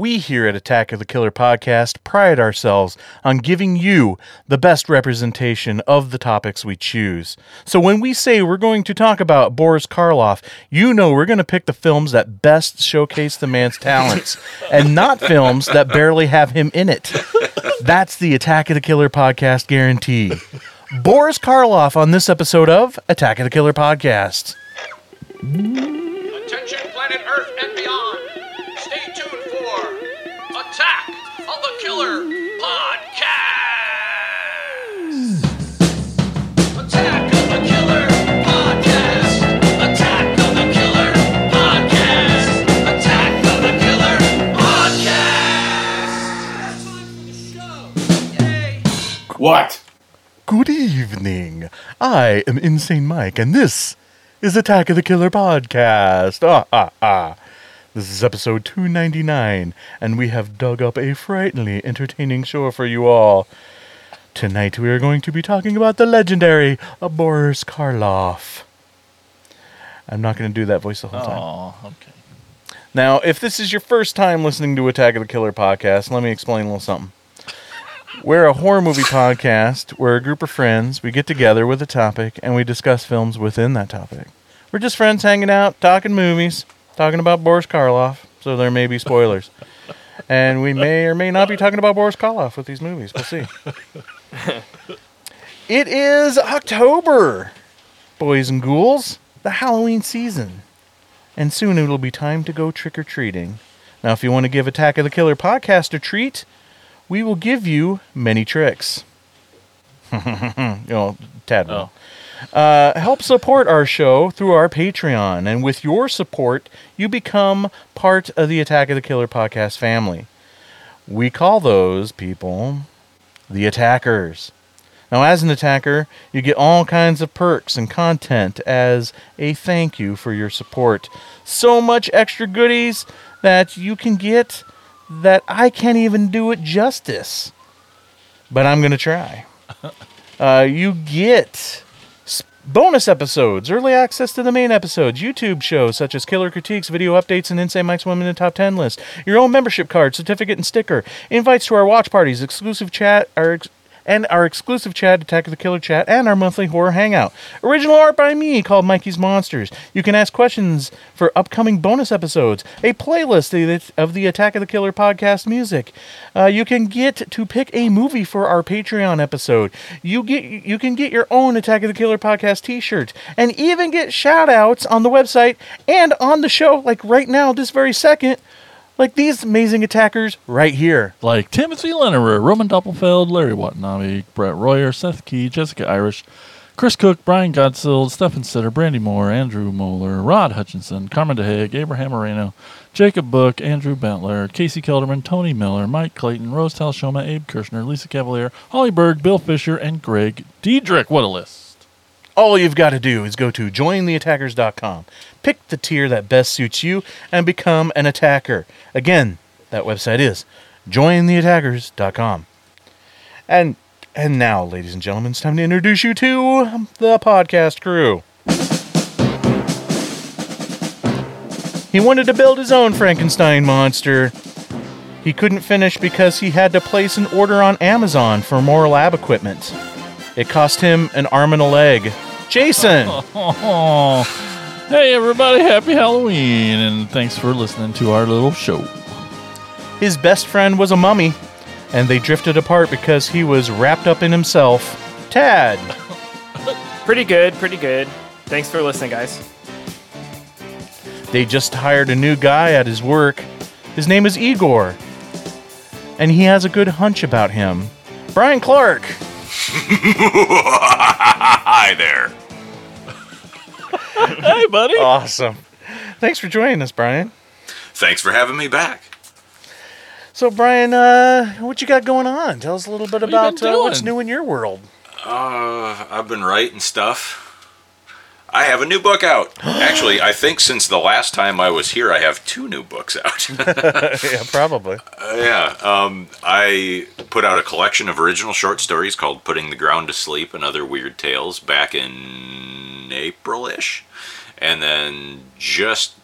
We here at Attack of the Killer podcast pride ourselves on giving you the best representation of the topics we choose. So when we say we're going to talk about Boris Karloff, you know we're going to pick the films that best showcase the man's talents and not films that barely have him in it. That's the Attack of the Killer podcast guarantee. Boris Karloff on this episode of Attack of the Killer podcast. Attention, Killer Podcast. Attack of the Killer Podcast. Attack of the Killer Podcast. Attack of the Killer Podcast. Yay. What? Good evening. I am Insane Mike, and this is Attack of the Killer podcast. Ah, ah, ah. This is episode 299, and we have dug up a frighteningly entertaining show for you all. Tonight we are going to be talking about the legendary Boris Karloff. I'm not going to do that voice the whole time. Oh, okay. Now, if this is your first time listening to Attack of the Killer podcast, let me explain a little something. We're a horror movie podcast. We're a group of friends. We get together with a topic and we discuss films within that topic. We're just friends hanging out, talking movies, talking about Boris Karloff, so there may be spoilers. and we may or may not be talking about Boris Karloff with these movies. We'll see. it is October, boys and ghouls, the Halloween season and soon it'll be time to go trick or treating. Now, if you want to give Attack of the Killer podcast a treat, we will give you many tricks. you know, Tad will. Oh. Uh, help support our show through our Patreon, and with your support, you become part of the Attack of the Killer podcast family. We call those people the attackers. Now, as an attacker, you get all kinds of perks and content as a thank you for your support. So much extra goodies that you can get that I can't even do it justice. But I'm going to try. Uh, you get bonus episodes, early access to the main episodes, YouTube shows such as Killer Critiques, video updates, and Insane Mike's Women in Top 10 list, your own membership card, certificate, and sticker, invites to our watch parties, exclusive chat, our ex- and our exclusive chat, Attack of the Killer chat, and our monthly horror hangout. Original art by me called Mikey's Monsters. You can ask questions for upcoming bonus episodes, a playlist of the, Attack of the Killer podcast music. Uh, you can get to pick a movie for our Patreon episode. You get you can get your own Attack of the Killer podcast T-shirt, and even get shout outs on the website and on the show, like right now, this very second. Like these amazing attackers right here. Like Timothy Lennerer, Roman Doppelfeld, Larry Watanabe, Brett Royer, Seth Key, Jessica Irish, Chris Cook, Brian Godsill, Stephen Sitter, Brandy Moore, Andrew Moeller, Rod Hutchinson, Carmen DeHague, Abraham Moreno, Jacob Book, Andrew Bentler, Casey Kelderman, Tony Miller, Mike Clayton, Rose Talshoma, Abe Kirshner, Lisa Cavalier, Holly Berg, Bill Fisher, and Greg Diedrich. What a list. All you've got to do is go to jointheattackers.com, pick the tier that best suits you, and become an attacker. Again, that website is jointheattackers.com. And and now, ladies and gentlemen, it's time to introduce you to the podcast crew. He wanted to build his own Frankenstein monster. He couldn't finish because he had to place an order on Amazon for more lab equipment. It cost him an arm and a leg. Jason! Hey everybody, happy Halloween, and thanks for listening to our little show. His best friend was a mummy, and they drifted apart because he was wrapped up in himself. Tad! Pretty good, pretty good. Thanks for listening, guys. They just hired a new guy at his work. His name is Igor. And he has a good hunch about him. Bryan Clark! Hi there. Hey, buddy. Awesome. Thanks for joining us, Bryan. Thanks for having me back. So, Bryan, uh, what you got going on? Tell us a little bit you about uh, what's new in your world. Uh, I've been writing stuff. I have a new book out. Actually, I think since the last time I was here, I have two new books out. yeah, probably. Uh, yeah, um, I put out a collection of original short stories called "Putting the Ground to Sleep" and other weird tales back in April-ish, and then just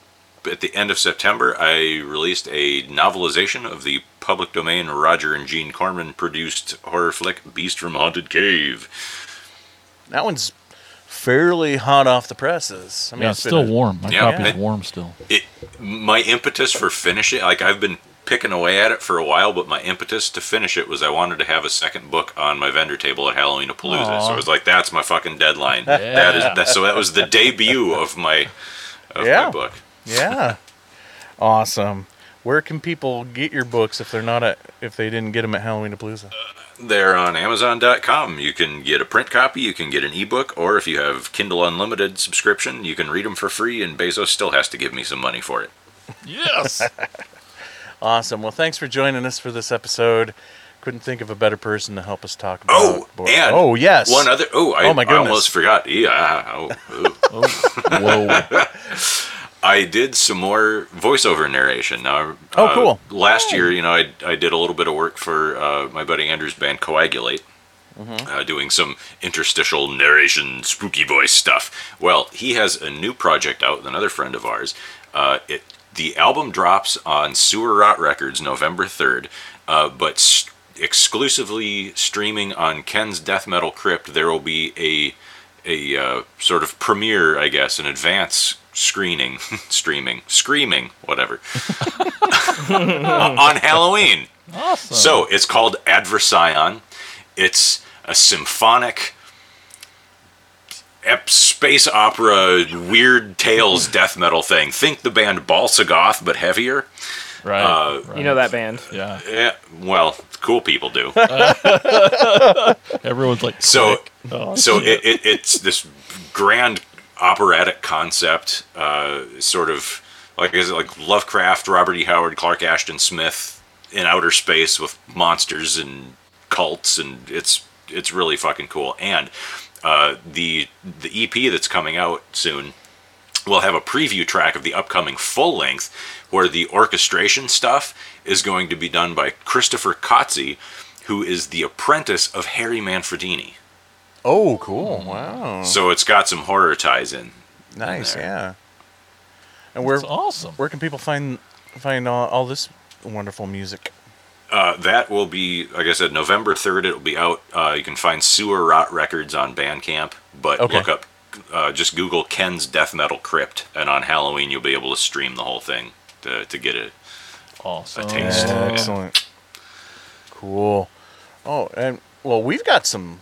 at the end of September, I released a novelization of the public domain Roger and Gene Corman produced horror flick Beast from Haunted Cave. That one's fairly hot off the presses. I mean, yeah, it's it's still a- warm. My Yeah. copy's Yeah. warm still. It my impetus for finishing like I've been picking away at it for a while, but my impetus to finish it was I wanted to have a second book on my vendor table at Halloween Palooza. So Aw. I was like, that's my fucking deadline. That is that, so that was the debut of my of Yeah. my book. Yeah. awesome. Where can people get your books if they're not at if they didn't get them at Halloween Palooza? They're on Amazon.com. You can get a print copy, you can get an ebook, or if you have Kindle Unlimited subscription, you can read them for free, and Bezos still has to give me some money for it. Yes. Awesome. Well, thanks for joining us for this episode. Couldn't think of a better person to help us talk about. Oh, bo- and oh yes. One other. Oh, I, Oh, my I almost forgot. Yeah. Oh, oh. Whoa. I did some more voiceover narration. Now, Oh, uh, cool. Last year, you know, I, I did a little bit of work for uh, my buddy Andrew's band Coagulate, Mm-hmm. uh, doing some interstitial narration, spooky voice stuff. Well, he has a new project out with another friend of ours. Uh, it the album drops on Sewer Rot Records November third, uh, but s exclusively streaming on Ken's Death Metal Crypt. There will be a a uh, sort of premiere, I guess, an advance screening, streaming, screaming, whatever, on Halloween. awesome. So it's called Adversion. It's a symphonic ep- space opera, weird tales death metal thing. Think the band Bal-Sagoth, but heavier. right, uh, right. You know that band. Yeah. Yeah, well, cool people do. Everyone's like, So. Oh, so it, it, it's this grand operatic concept, uh, sort of like is it like Lovecraft, Robert E. Howard, Clark Ashton Smith in outer space with monsters and cults, and it's it's really fucking cool. And uh, the the EP that's coming out soon will have a preview track of the upcoming full length, where the orchestration stuff is going to be done by Christopher Cozzi, who is the apprentice of Harry Manfredini. Oh, cool. Wow. So it's got some horror ties in. Nice. there. Yeah. And where That's awesome. where can people find find all, all this wonderful music? Uh, that will be, like I said, November 3rd. It'll be out. Uh, you can find Sewer Rot Records on Bandcamp, but Okay. look up, uh, just Google Ken's Death Metal Crypt, and on Halloween you'll be able to stream the whole thing to, to get it. Awesome. taste. Excellent. Cool. Oh, and well, we've got some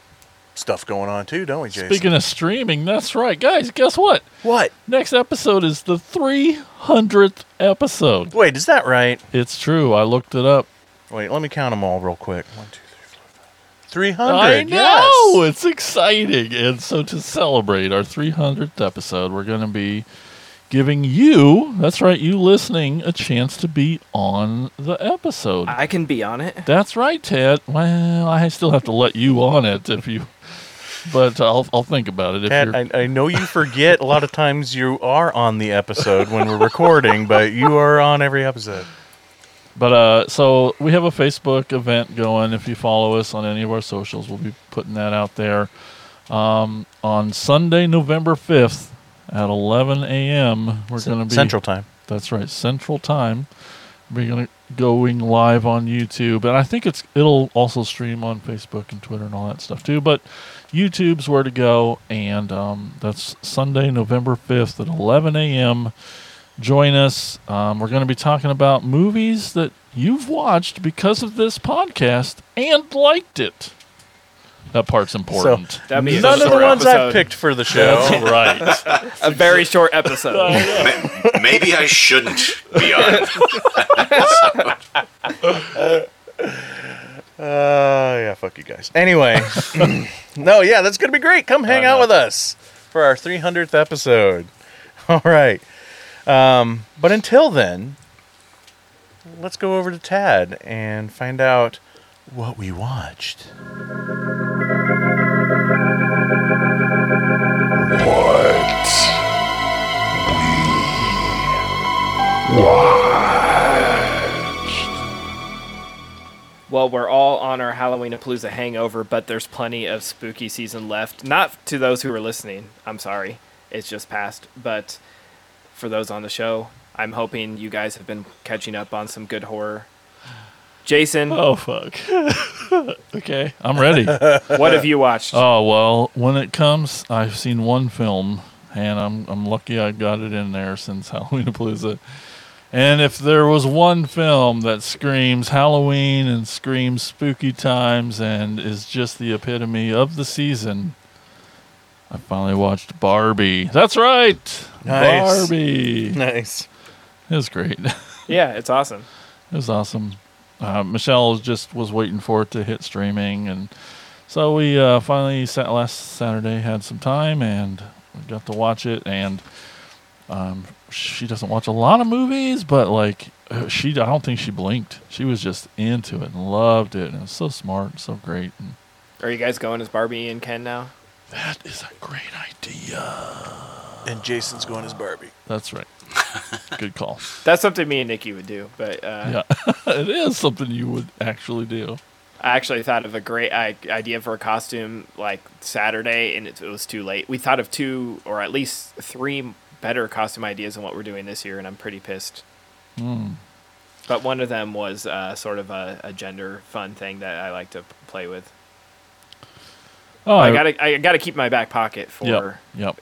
stuff going on too, don't we, Jason? Speaking of streaming, that's right, guys. Guess what? what? Next episode is the 300th episode. Wait, is that right? It's true. I looked it up. Wait, let me count them all real quick. One, two, three, four, five. Three hundred. I know Yes. it's exciting, and so to celebrate our 300th episode, we're going to be giving you—that's right, you listening—a chance to be on the episode. I can be on it. That's right, Ted. Well, I still have to let you on it if you, but I'll I'll think about it if Pat. I, I know you forget a lot of times you are on the episode when we're recording, but you are on every episode. But uh, so we have a Facebook event going. If you follow us on any of our socials, we'll be putting that out there um, on Sunday, November fifth at 11 a.m. We're going to be Central Time. That's right, Central Time. We're going to going live on YouTube, and I think it's it'll also stream on Facebook and Twitter and all that stuff too. But YouTube's where to go, and um, that's Sunday, November fifth at 11 a.m. Join us. Um, we're going to be talking about movies that you've watched because of this podcast and liked it. That part's important. That'd be a None of the short ones I've picked for the show. That's right. A very short episode. Ma- Maybe I shouldn't be on. Uh, yeah, fuck you guys. Anyway, no, yeah, that's gonna be great. Come hang out know. with us for our 300th episode. All right. Um, but until then, let's go over to Tad and find out what we watched. Well, we're all on our Halloween Palooza hangover, but there's plenty of spooky season left. Not to those who are listening. I'm sorry. It's just passed. But for those on the show, I'm hoping you guys have been catching up on some good horror. Jason, Oh fuck. okay, I'm ready. what have you watched? Oh well, when it comes, I've seen one film, and I'm I'm lucky I got it in there since Halloween Palooza. And if there was one film that screams Halloween and screams spooky times and is just the epitome of the season, I finally watched Barbie. That's right, Nice. Barbie. Nice. It was great. yeah, it's awesome. It was awesome. Uh, Michelle just was waiting for it to hit streaming, and so we uh, finally sat last Saturday, had some time, and we got to watch it. And um, she doesn't watch a lot of movies, but like uh, she, I don't think she blinked. She was just into it and loved it, and it was so smart, so great. And Are you guys going as Barbie and Ken now? that is a great idea. And Jason's going as Barbie. That's right. Good call. That's something me and Nikki would do, but uh, Yeah, it is something you would actually do. I actually thought of a great idea for a costume like Saturday, and it, it was too late. We thought of two or at least three better costume ideas than what we're doing this year, and I'm pretty pissed. Hmm. But one of them was uh, sort of a, a gender fun thing that I like to play with. Oh, I gotta I gotta keep my back pocket for Yep. Yep.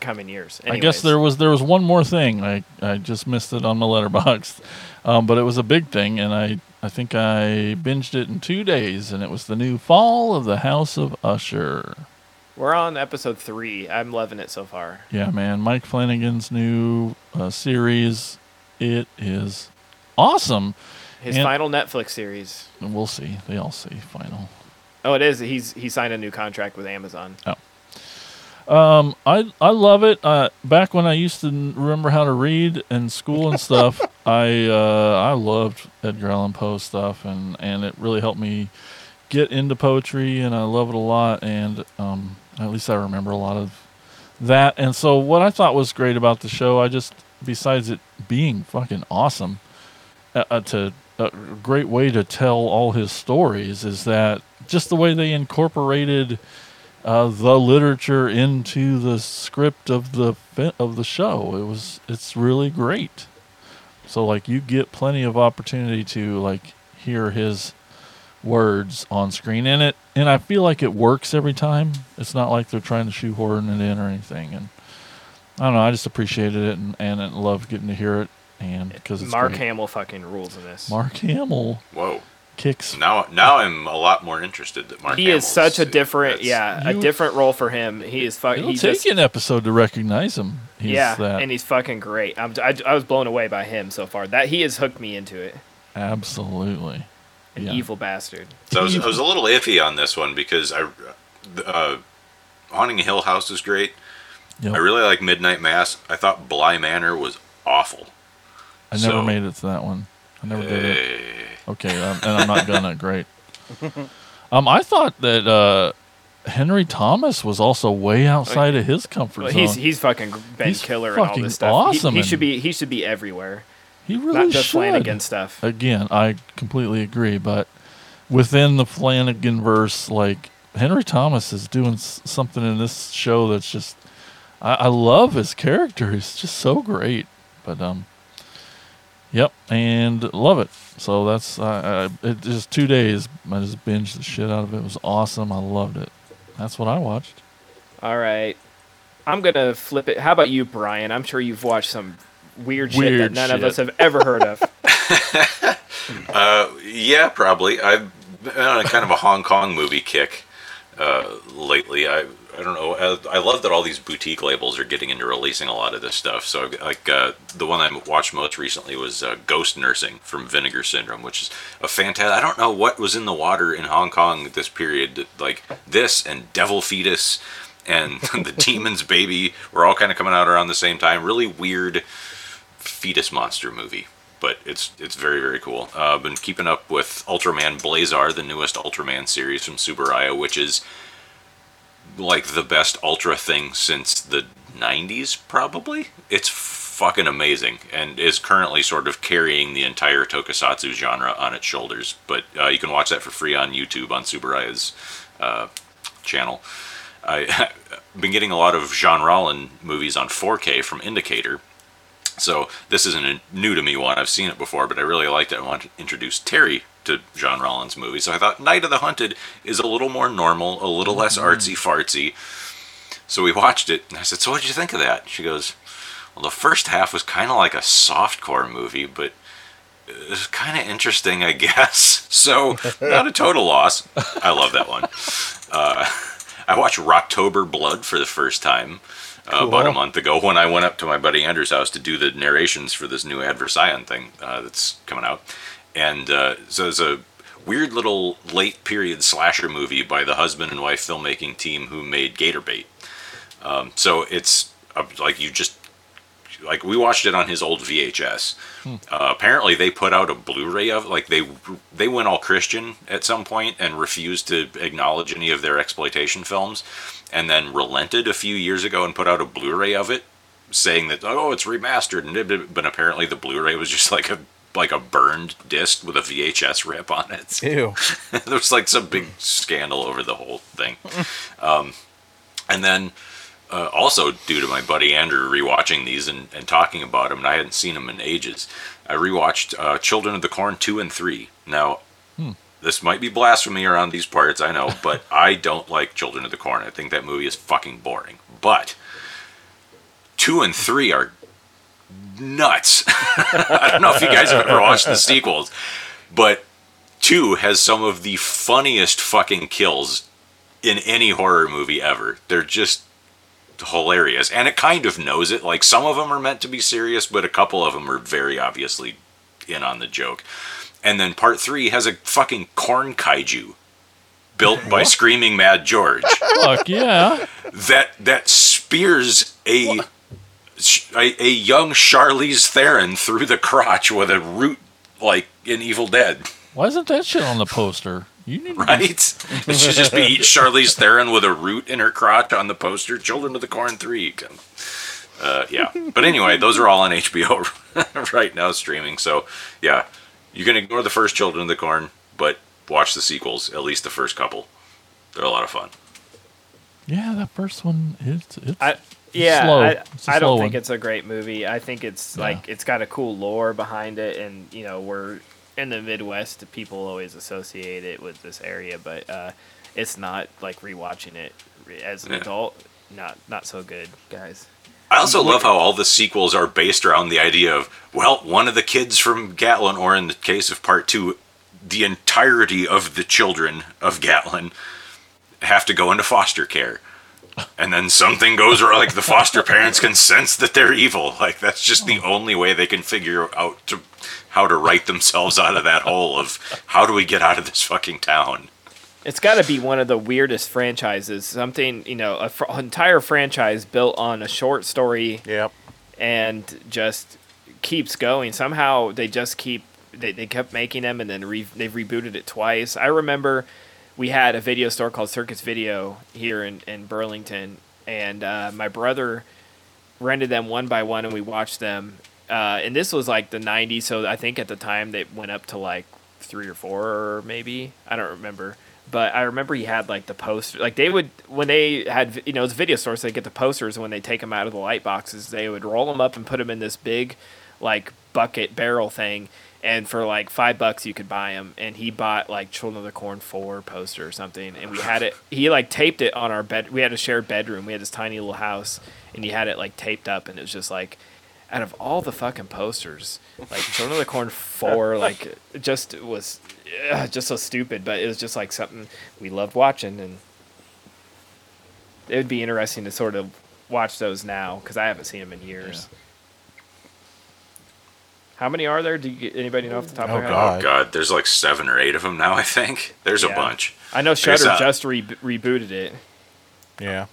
coming years. I guess there was there was one more thing. I, I just missed it on my Letterboxd, um, but it was a big thing, and I I think I binged it in two days, and it was the new Fall of the House of Usher. We're on episode three. I'm loving it so far. Yeah, man, Mike Flanagan's new uh, series. It is awesome. His And- final Netflix series. And we'll see. They all say final. Oh, it is. He's he signed a new contract with Amazon. Oh. Um, I I love it. Uh, back when I used to remember how to read in school and stuff, I uh, I loved Edgar Allan Poe stuff, and and it really helped me get into poetry, and I love it a lot. And um, at least I remember a lot of that. And so, what I thought was great about the show, I just besides it being fucking awesome, uh, uh, to a great way to tell all his stories is that just the way they incorporated uh, the literature into the script of the of the show. It was it's really great. So like you get plenty of opportunity to like hear his words on screen and it and I feel like it works every time. It's not like they're trying to shoehorn it in or anything and I don't know, I just appreciated it and and I loved getting to hear it and because it's Mark great. Hamill fucking rules in this. Mark Hamill Whoa. kicks Now, now I'm a lot more interested that Mark. he is such a different, that's- yeah, a different role for him. He is fucking. It'll He take just, an episode to recognize him. He's yeah, that and he's fucking great. I'm, I, I was blown away by him so far. That he has hooked me into it. absolutely An Yeah. evil bastard. So I was, I was a little iffy on this one because I, uh, Haunting Hill House was great. Yep. I really like Midnight Mass. I thought Bly Manor was awful. I never So- made it to that one. I never did it. Eh, Okay, um, and I'm not gonna. Great. Um, I thought that uh, Henry Thomas was also way outside of his comfort Well, zone. he's he's fucking Ben He's Killer and all fucking this stuff. He- awesome He, and- should be he should be everywhere, he really not just should. Flanagan stuff. Again, I completely agree, but within the Flanagan verse, like Henry Thomas is doing s- something in this show that's just. I, I love his character. He's just so great. But um, yep, and love it. So that's I, I it just two days. I just binged the shit out of it. It was awesome. I loved it. That's what I watched. All right, I'm gonna flip it. How about you, Bryan? I'm sure you've watched some weird, shit that Weird none of us have ever heard of. Uh, yeah, probably. I've been on a kind of a Hong Kong movie kick uh, lately. I I don't know. I, I love that all these boutique labels are getting into releasing a lot of this stuff. So like uh, the one I watched most recently was uh, Ghost Nursing from Vinegar Syndrome, which is a fantastic. I don't know what was in the water in Hong Kong this period. Like this and Devil Fetus and the Demon's Baby were all kind of coming out around the same time. Really weird fetus monster movie, but it's it's very very cool. Uh, been keeping up with Ultraman Blazar, the newest Ultraman series from Tsuburaya, which is like the best Ultra thing since the '90s, probably. It's fucking amazing, and is currently sort of carrying the entire Tokusatsu genre on its shoulders. But uh, you can watch that for free on YouTube on Tsuburaya's uh, channel. I, I've been getting a lot of Jean Rollin movies on 4K from Indicator, So this isn't a new to me one. I've seen it before, but I really liked it. I wanted to introduce Terry to John Rollins' movie. So I thought Night of the Hunted is a little more normal, a little less artsy fartsy. So we watched it, and I said, "So what did you think of that?" She goes, "Well, the first half was kind of like a softcore movie, but it was kind of interesting, I guess. So not a total loss. I love that one. Uh, I watched Rocktober Blood for the first time uh, about a month ago when I went up to my buddy Andrew's house to do the narrations for this new Adversion thing uh, that's coming out. And uh, so it's a weird little late period slasher movie by the husband and wife filmmaking team who made Gator Bait. Um, so it's uh, like you just like we watched it on his old VHS. Uh, apparently, they put out a Blu-ray of like they they went all Christian at some point and refused to acknowledge any of their exploitation films, and then relented a few years ago and put out a Blu-ray of it, saying that oh it's remastered but apparently the Blu-ray was just like a like a burned disc with a VHS rip on it. Ew. there was like some big scandal over the whole thing. Um, and then uh, also due to my buddy Andrew rewatching these and, and talking about them, and I hadn't seen them in ages, I rewatched uh, Children of the Corn 2 and 3. Now, this might be blasphemy around these parts, I know, but I don't like Children of the Corn. I think that movie is fucking boring. But 2 and 3 are nuts. I don't know if you guys have ever watched the sequels, but 2 has some of the funniest fucking kills in any horror movie ever. They're just hilarious. And it kind of knows it. Like some of them are meant to be serious, but a couple of them are very obviously in on the joke. And then part 3 has a fucking corn kaiju built by Screaming Mad George Fuck yeah. that that spears a a, a young Charlize Theron through the crotch with a root like in Evil Dead, Why isn't that shit on the poster? You need to right? it should just be Charlize Theron with a root in her crotch on the poster. Children of the Corn Three. Uh, yeah, but anyway, those are all on HBO right now streaming. So yeah, you can ignore the first Children of the Corn, but watch the sequels. At least the first couple. They're a lot of fun. Yeah, that first one it's it's I, yeah, slow. I, It's a I don't slow think one. it's a great movie. I think it's Yeah. like it's got a cool lore behind it, and you know we're in the Midwest. People always associate it with this area, but uh, it's not like rewatching it as an Yeah. adult. Not not so good, guys. I also love how all the sequels are based around the idea of, well, one of the kids from Gatlin, or in the case of part two, the entirety of the children of Gatlin have to go into foster care. And then something goes wrong, like the foster parents can sense that they're evil. Like, that's just the only way they can figure out to, how to write themselves out of that hole of how do we get out of this fucking town? It's got to be one of the weirdest franchises. Something you know, a fr- entire franchise built on a short story Yep. and just keeps going. Somehow they just keep they, they kept making them and then re, they've rebooted it twice. I remember we had a video store called Circus Video here in, in Burlington and uh, my brother rented them one by one and we watched them. Uh, and this was like the 90s, so I think at the time they went up to like three or four or maybe. I don't remember. But I remember he had like the poster. Like they would when they had you know it's video stores, they get the posters. And when they take them out of the light boxes, they would roll them up and put them in this big, like bucket barrel thing. And for like five bucks, you could buy them. And he bought like Children of the Corn four poster or something. And we had it. He like taped it on our bed. We had a shared bedroom. We had this tiny little house, and he had it like taped up. And it was just like, out of all the fucking posters, like Children of the Corn four, like just was ugh, just so stupid. But it was just like something we loved watching, and it would be interesting to sort of watch those now because I haven't seen them in years. How many are there? Do you get anybody know off the top Oh, of their head? God. Oh, God, there's like seven or eight of them now, I think. There's a bunch. I know guess, Shutter uh, just re- rebooted it. Yeah.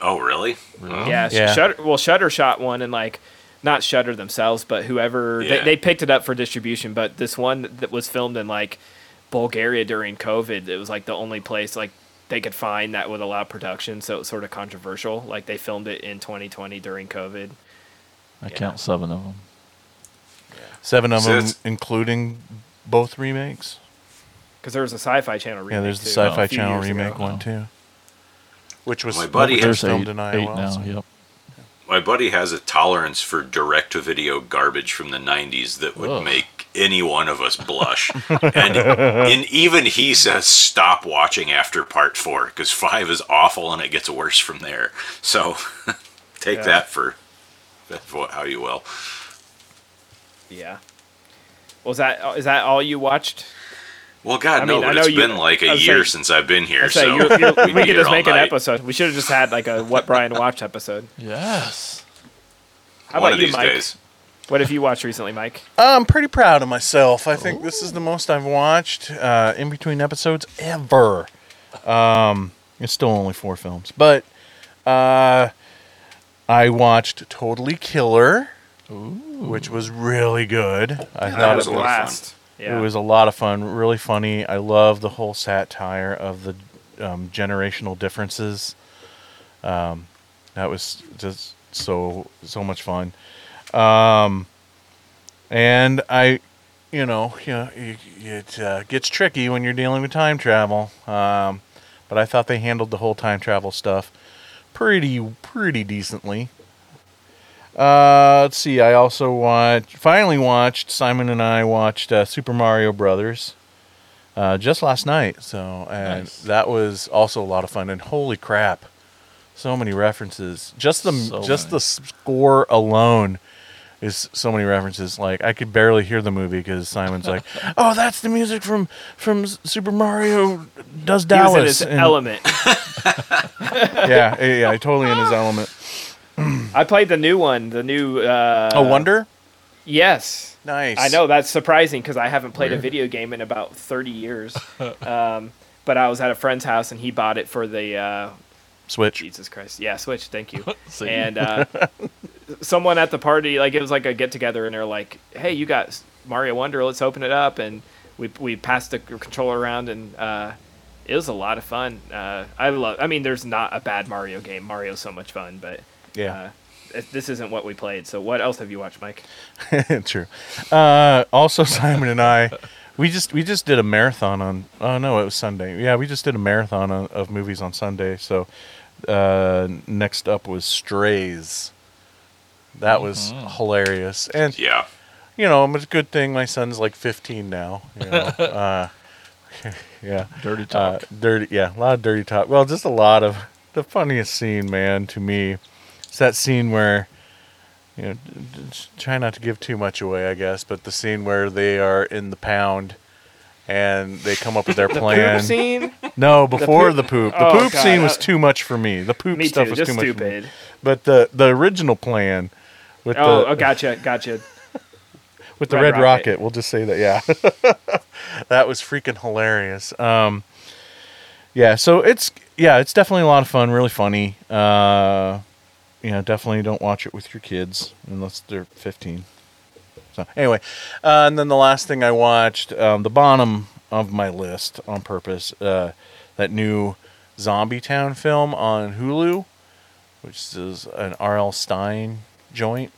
Oh, really? Yeah, Yeah. Shutter. Well, Shutter shot one, and like, not Shutter themselves, but whoever Yeah. they, they picked it up for distribution. But this one that was filmed in like Bulgaria during COVID, it was like the only place like they could find that would allow production. So it was sort of controversial. Like they filmed it in 2020 during COVID. I count seven of them. Seven of So them, including both remakes. Because there was a Sci-Fi Channel remake. Yeah, there's the too, Sci-Fi a Channel years ago. remake one too, which was My buddy has filmed eight, in eight now. also. Yep. my buddy has a tolerance for direct to video garbage from the 90s that would Ugh. make any one of us blush. and, and even he says stop watching after part 4 cuz 5 is awful and it gets worse from there. So take Yeah. that for for how you will. Yeah. Was that is that all you watched? Well, God, I no, mean, I but know it's you- been like a year saying- since I've been here, so you're, you're, we'd we could just all make an night. episode. We should have just had like a what Bryan watched episode. Yes. How One about of you, these Mike? days. What have you watched recently, Mike? I'm pretty proud of myself. I think this is the most I've watched uh, in between episodes ever. Um, it's still only four films, but uh, I watched Totally Killer, which was really good. I that thought was it a was, lot of fun. Blast. Yeah. it was a lot of fun, really funny. I love the whole satire of the um, generational differences. Um, that was just so so much fun. Um, and I, you know, you know, it, it uh, gets tricky when you're dealing with time travel. Um, but I thought they handled the whole time travel stuff pretty pretty decently. Uh, let's see. I also watched. Finally watched. Simon and I watched uh, Super Mario Brothers. Uh, just last night. So and Nice. that was also a lot of fun. And holy crap, so many references. Just the So just many. the score alone is so many references. Like I could barely hear the movie because Simon's like, "Oh, that's the music from from Super Mario Does he was Dallas." in his and- element. yeah, yeah, yeah, totally in his element. I played the new one, the new. Uh, A wonder. Yes. Nice. I know that's surprising because I haven't played a video game in about 30 years. um, but I was at a friend's house and he bought it for the uh, Switch. Jesus Christ, yeah, Switch. Thank you. And uh, someone at the party, like it was like a get together, and they're like, "Hey, you got Mario Wonder? Let's open it up." And we we passed the controller around, and uh, it was a lot of fun. Uh, I love. I mean, there's not a bad Mario game. Mario's so much fun, but Yeah. uh, this isn't what we played. So, what else have you watched, Mike? True. Uh, also, Simon and I, we just we just did a marathon on. Oh no, it was Sunday. Yeah, we just did a marathon on, of movies on Sunday. So uh, next up was Strays. That was hilarious, and Yeah. you know it's a good thing my son's like 15 now. You know, uh, yeah, Dirty uh, talk. dirty. Yeah, a lot of dirty talk. Well, just a lot of the funniest scene, man, to me. It's that scene where you know, d- d- try not to give too much away, I guess, but the scene where they are in the pound and they come up with their plan. Poop scene? No, before poop- the poop. The Oh, poop God, scene was too much for me. The poop Me stuff too. was Just too much for me. stupid. But the the original plan with Oh, the oh, gotcha, gotcha. with the Red red, Rocket. rocket. We'll just say that. Yeah, that was freaking hilarious. Um, yeah, so it's yeah, it's definitely a lot of fun, really funny. Uh, you know, definitely don't watch it with your kids unless they're 15. So anyway, uh, and then the last thing I watched, um, the bottom of my list on purpose, uh, that new Zombie Town film on Hulu, which is an R.L. Stine joint.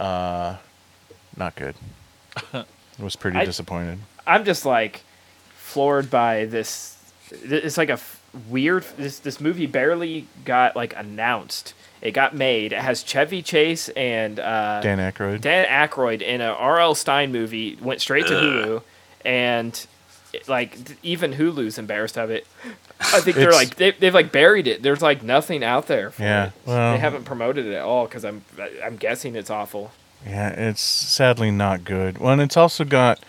Uh, not good. I was pretty I- disappointed. I'm just like floored by this. It's like a weird. This this movie barely got like announced. It got made. It has Chevy Chase and uh, Dan Aykroyd. Dan Aykroyd in a R.L. Stine movie. Went straight to Hulu, and it, like even Hulu's embarrassed of it. I think they're like they, they've like buried it. There's like nothing out there. For Yeah, it. well- they haven't promoted it at all because I'm I'm guessing it's awful. Yeah, it's sadly not good. Well, and it's also got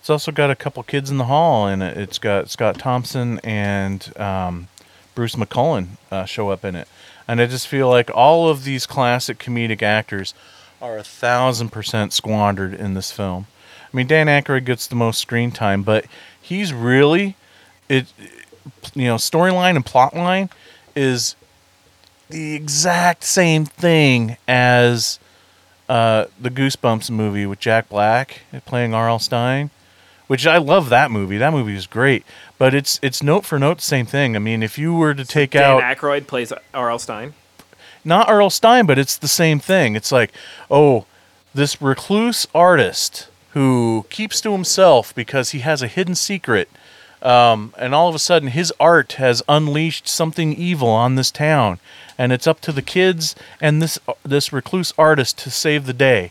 it's also got a couple kids in the hall in it. It's got Scott Thompson and um, Bruce McCulloch uh, show up in it, and I just feel like all of these classic comedic actors are a thousand percent squandered in this film. I mean, Dan Aykroyd gets the most screen time, but he's really it. You know, storyline and plot line is the exact same thing as uh, the Goosebumps movie with Jack Black playing R.L. Stine, which I love that movie. That movie is great, but it's it's note for note the same thing. I mean, if you were to take Dan out Aykroyd plays R.L. Stine. not Earl Stein, but it's the same thing. It's like, oh, this recluse artist who keeps to himself because he has a hidden secret Um, and all of a sudden, his art has unleashed something evil on this town, and it's up to the kids and this this recluse artist to save the day.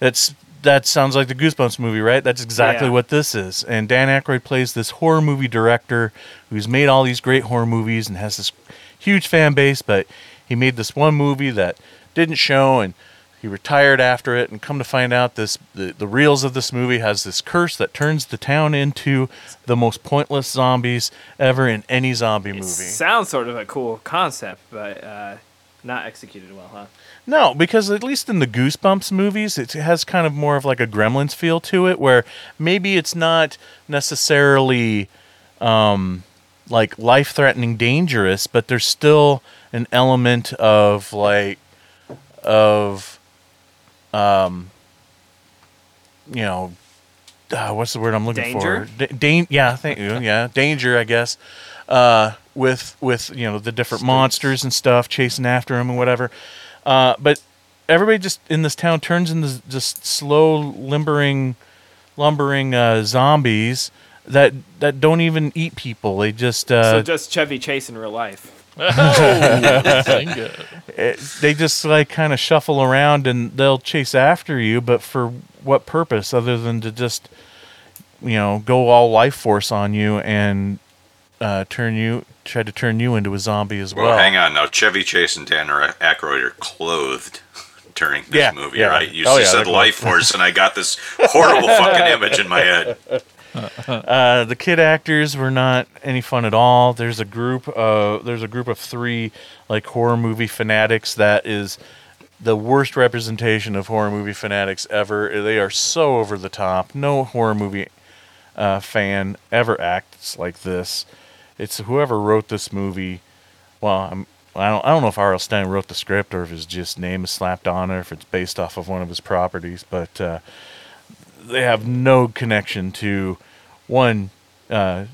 That's that sounds like the Goosebumps movie, right? That's exactly Yeah. what this is. And Dan Aykroyd plays this horror movie director who's made all these great horror movies and has this huge fan base, but he made this one movie that didn't show and he retired after it and come to find out this the, the reels of this movie has this curse that turns the town into the most pointless zombies ever in any zombie It movie. sounds sort of a cool concept, but uh, not executed well, huh? No, because at least in the Goosebumps movies, it has kind of more of like a Gremlins feel to it, where maybe it's not necessarily um, like life threatening dangerous, but there's still an element of like, of, um, you know, uh, what's the word I'm looking Danger? for? Da- dan- yeah, thank you. Yeah, danger, I guess. Uh, with with you know the different monsters and stuff chasing after him and whatever. Uh, but everybody just in this town turns into just slow limbering, lumbering uh, zombies that that don't even eat people. They just uh, so just Chevy Chase in real life. Bingo. it- they just like kind of shuffle around and they'll chase after you. But for what purpose other than to just you know go all life force on you and uh, turn you try to turn you into a zombie as well. Well, hang on now. Chevy Chase and Dan Aykroyd are clothed during this Yeah, movie, yeah. right? You Oh, yeah, said life force, and I got this horrible fucking image in my head. Uh, the kid actors were not any fun at all. There's a group uh there's a group of three like horror movie fanatics that is the worst representation of horror movie fanatics ever. They are so over the top. No horror movie uh, fan ever acts like this. It's whoever wrote this movie. Well, I'm, I don't I don't know if R.L. Stine wrote the script or if his just name is slapped on or if it's based off of one of his properties, but. Uh, they have no connection to one, uh,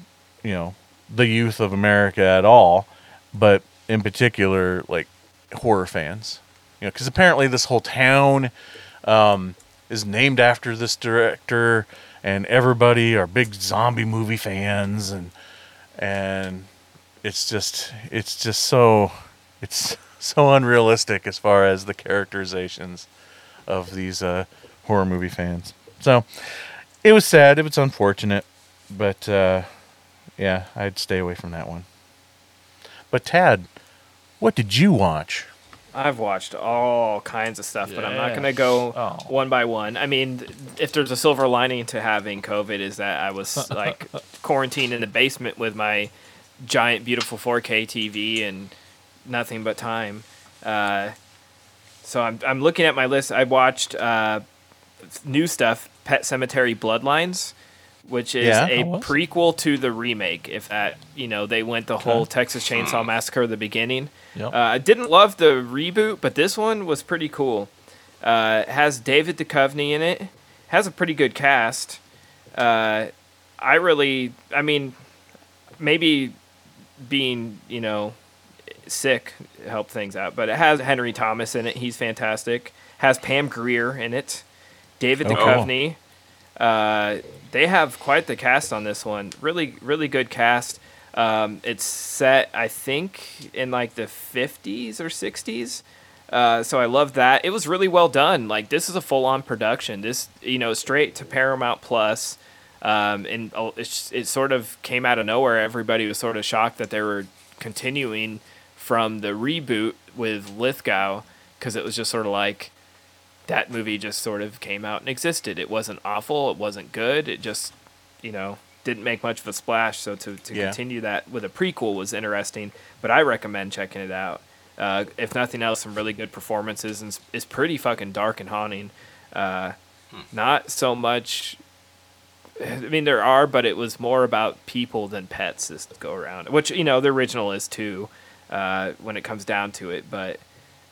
you know, the youth of America at all, but in particular, like horror fans. You know, because apparently this whole town um, is named after this director, and everybody are big zombie movie fans, and and it's just it's just so it's so unrealistic as far as the characterizations of these uh, horror movie fans. So it was sad. It was unfortunate, but uh, yeah, I'd stay away from that one. But Tad, what did you watch? I've watched all kinds of stuff, but I'm not going to go Oh. one by one. I mean, if there's a silver lining to having COVID, is that I was like quarantined in the basement with my giant, beautiful 4K TV and nothing but time. Uh, so I'm, I'm looking at my list. I watched uh, new stuff, Pet Sematary Bloodlines, which is Yeah. a prequel to the remake. If that, you know, they went the whole Texas Chainsaw Massacre at the beginning. Yep. Uh, I didn't love the reboot, but this one was pretty cool. Uh, has David Duchovny in it. Has a pretty good cast. Uh, I really, I mean, maybe being you know sick helped things out, but it has Henry Thomas in it. He's fantastic. Has Pam Grier in it. David Oh. Duchovny. Uh, they have quite the cast on this one. Really, really good cast. Um, it's set, I think, in like the 50s or 60s. Uh, so I love that. It was really well done. Like this is a full-on production. This, you know, straight to Paramount Plus. Um, and uh, it's, it sort of came out of nowhere. Everybody was sort of shocked that they were continuing from the reboot with Lithgow because it was just sort of like that movie just sort of came out and existed. It wasn't awful. It wasn't good. It just, you know, didn't make much of a splash. So to, to Yeah. continue that with a prequel was interesting. But I recommend checking it out. Uh, if nothing else, some really good performances and it's, pretty fucking dark and haunting. Uh, not so much. I mean, there are, but it was more about people than pets this go around, which you know the original is too, uh, when it comes down to it. But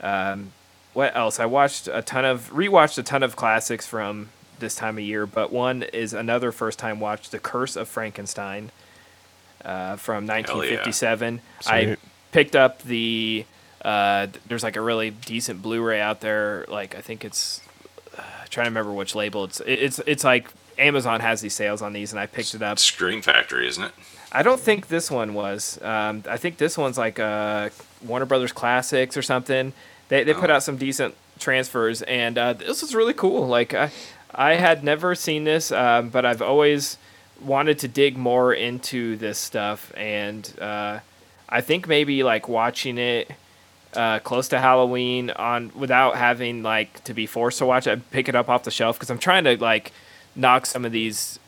um, what else? I watched a ton of rewatched a ton of classics from this time of year, but one is another first time watch, The Curse of Frankenstein, uh, from 1957. I picked up the. Uh, there's like a really decent Blu-ray out there. Like I think it's trying to remember which label it's it- it's it's like Amazon has these sales on these, and I picked it up. Scream Factory, isn't it? I don't think this one was. Um, I think this one's like uh, Warner Brothers Classics or something. They they put Oh. out some decent transfers, and uh, this was really cool. Like I, I had never seen this, um, but I've always wanted to dig more into this stuff, and uh, I think maybe like watching it uh, close to Halloween on without having like to be forced to watch it, I'd pick it up off the shelf because I'm trying to like knock some of these.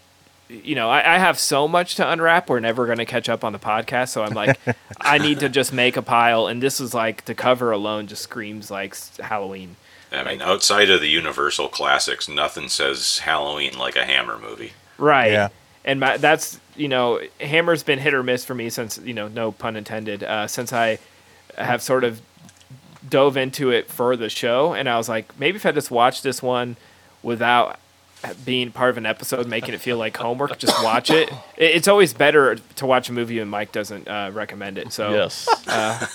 You know, I, I have so much to unwrap. We're never going to catch up on the podcast, so I'm like, I need to just make a pile. And this is like the cover alone just screams like Halloween. I mean, outside of the Universal classics, nothing says Halloween like a Hammer movie. Right. Yeah. And my, that's, you know, Hammer's been hit or miss for me since, you know, no pun intended, uh, since I have sort of dove into it for the show. And I was like, maybe if I just watch this one without being part of an episode, making it feel like homework, just watch it. It- It's always better to watch a movie when Mike doesn't uh, recommend it. So, Yes. uh,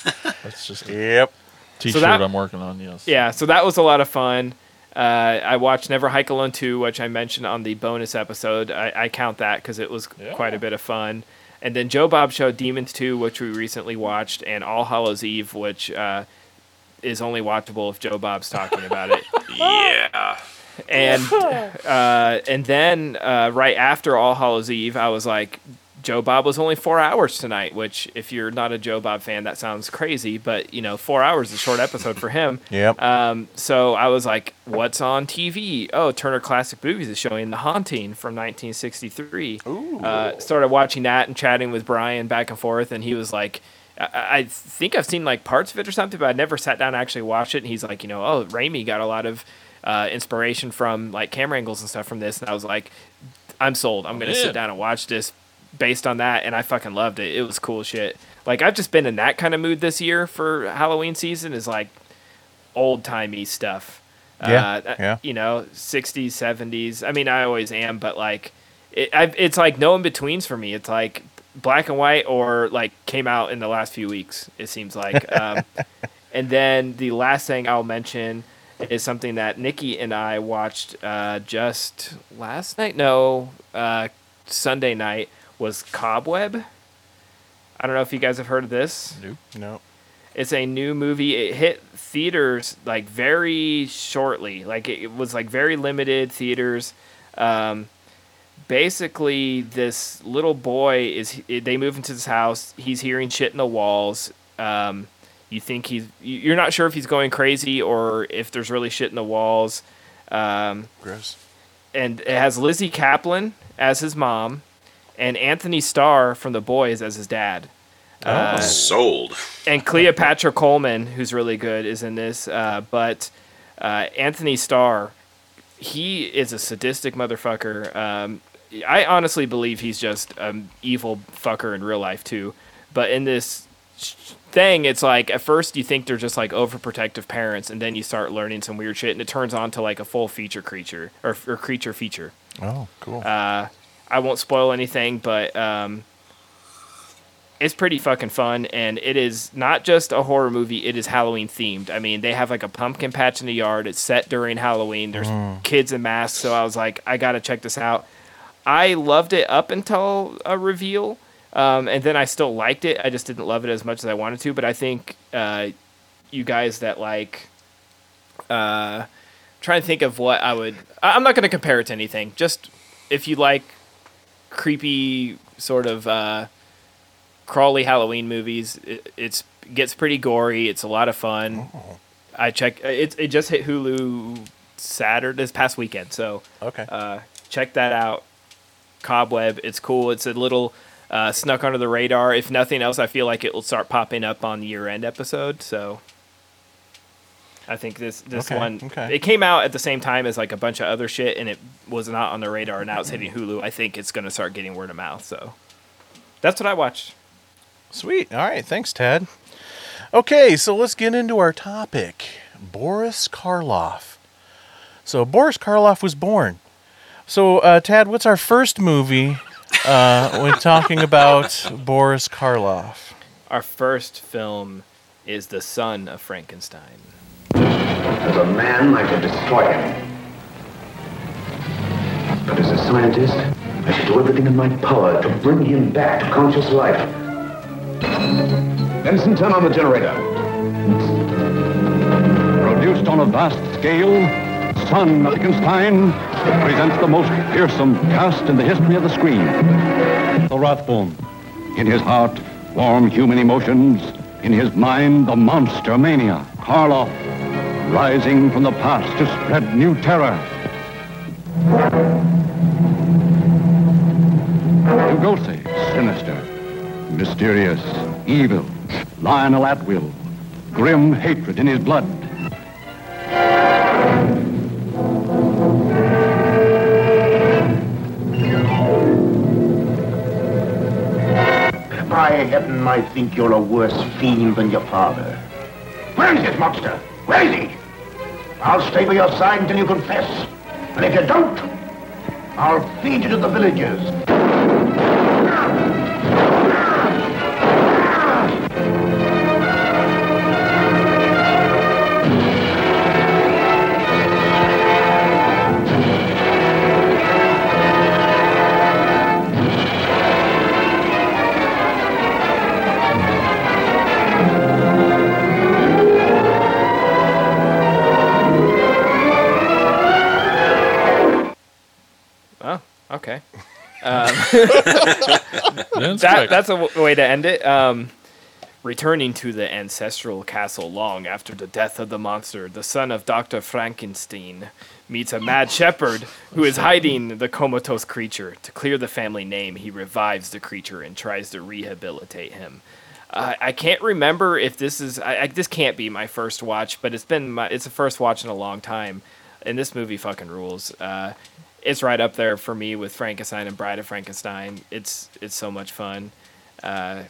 That's just Yep. T-shirt that- I'm working on. Yes. yeah, so that was a lot of fun. Uh, I watched Never Hike Alone 2, which I mentioned on the bonus episode. I, I count that because it was Yeah. quite a bit of fun. And then Joe Bob Show Demons 2, which we recently watched, and All Hallows Eve, which uh, is only watchable if Joe Bob's talking about it. Yeah. and uh, and then uh, right after All Hallows Eve, I was like, Joe Bob was only four hours tonight. Which, if you're not a Joe Bob fan, that sounds crazy, but you know, four hours is a short episode for him. Yep. Um, so I was like, "What's on TV?" Oh, Turner Classic Movies is showing The Haunting from 1963. Ooh. Uh, started watching that and chatting with Bryan back and forth, and he was like, I, "I think I've seen like parts of it or something, but I never sat down and actually watched it." And he's like, "You know, oh, Raimi got a lot of uh, inspiration from like camera angles and stuff from this," and I was like, "I'm sold. I'm gonna sit down and watch this." Based on that, and I fucking loved it. It was cool shit. Like I've just been in that kind of mood this year for Halloween season. Is like old timey stuff. Yeah, uh, yeah. You know, 60s, 70s. I mean, I always am, but like, it, I, it's like no in betweens for me. It's like black and white or like came out in the last few weeks. It seems like. Um, and then the last thing I'll mention is something that Nikki and I watched uh, just last night. No, uh, Sunday night was Cobweb. I don't know if you guys have heard of this. Nope. No. It's a new movie. It hit theaters like very shortly. Like it it was like very limited theaters. Um, basically, this little boy is. They move into this house. He's hearing shit in the walls. Um, you think he's. you- You're not sure if he's going crazy or if there's really shit in the walls. Um, Gross. and it has Lizzy Caplan as his mom, and Antony Starr from The Boys as his dad. Uh, Sold. and Cleopatra Coleman, who's really good, is in this. Uh, but uh, Antony Starr, he is a sadistic motherfucker. Um, I honestly believe he's just an evil fucker in real life too. But in this thing, it's like at first you think they're just like overprotective parents, and then you start learning some weird shit, and it turns on to like a full feature creature or, or creature feature. Oh, cool. Uh, I won't spoil anything, but um, it's pretty fucking fun, and it is not just a horror movie; it is Halloween themed. I mean, they have like a pumpkin patch in the yard. It's set during Halloween. There's kids in masks, so I was like, I gotta check this out. I loved it up until a reveal, um, and then I still liked it. I just didn't love it as much as I wanted to. But I think uh, you guys that like uh, trying to think of what I would. I'm not going to compare it to anything. Just if you like creepy sort of uh, crawly Halloween movies, it, it's gets pretty gory. It's a lot of fun. I check. It it just hit Hulu Saturday this past weekend, so okay. uh, check that out. Cobweb. It's cool. It's a little uh, snuck under the radar. If nothing else, I feel like it will start popping up on the year end episode. So I think this this Okay, one okay. it came out at the same time as like a bunch of other shit, and it was not on the radar. And now it's hitting Hulu. I think it's gonna start getting word of mouth. So that's what I watched. Sweet. All right. Thanks, Ted. Okay, so let's get into our topic Boris Karloff. So, Boris Karloff was born. So, uh, Tad, what's our first movie uh, when talking about Boris Karloff? Our first film is The Son of Frankenstein. As a man, I could destroy him. But as a scientist, I should do everything in my power to bring him back to conscious life. Benson, turn on the generator. Produced on a vast scale, Son of Frankenstein presents the most fearsome cast in the history of the screen. The Rathbone. In his heart, warm human emotions. In his mind, the monster mania, Karloff, rising from the past to spread new terror. Lugosi, sinister, mysterious, evil. Lionel Atwill, grim hatred in his blood. By heaven, I think you're a worse fiend than your father. Where is this monster? Where is he? I'll stay by your side until you confess. And if you don't, I'll feed you to the villagers. That's that, that's a w- way to end it. Um, returning to the ancestral castle long after the death of the monster, the son of Dr. Frankenstein meets a mad shepherd who is hiding the comatose creature. To clear the family name, he revives the creature and tries to rehabilitate him. Uh, I can't remember if this is I, I, this can't be my first watch, but it's been my it's the first watch in a long time, and this movie fucking rules. Uh, it's right up there for me with Frankenstein and Bride of Frankenstein. It's it's so much fun, uh,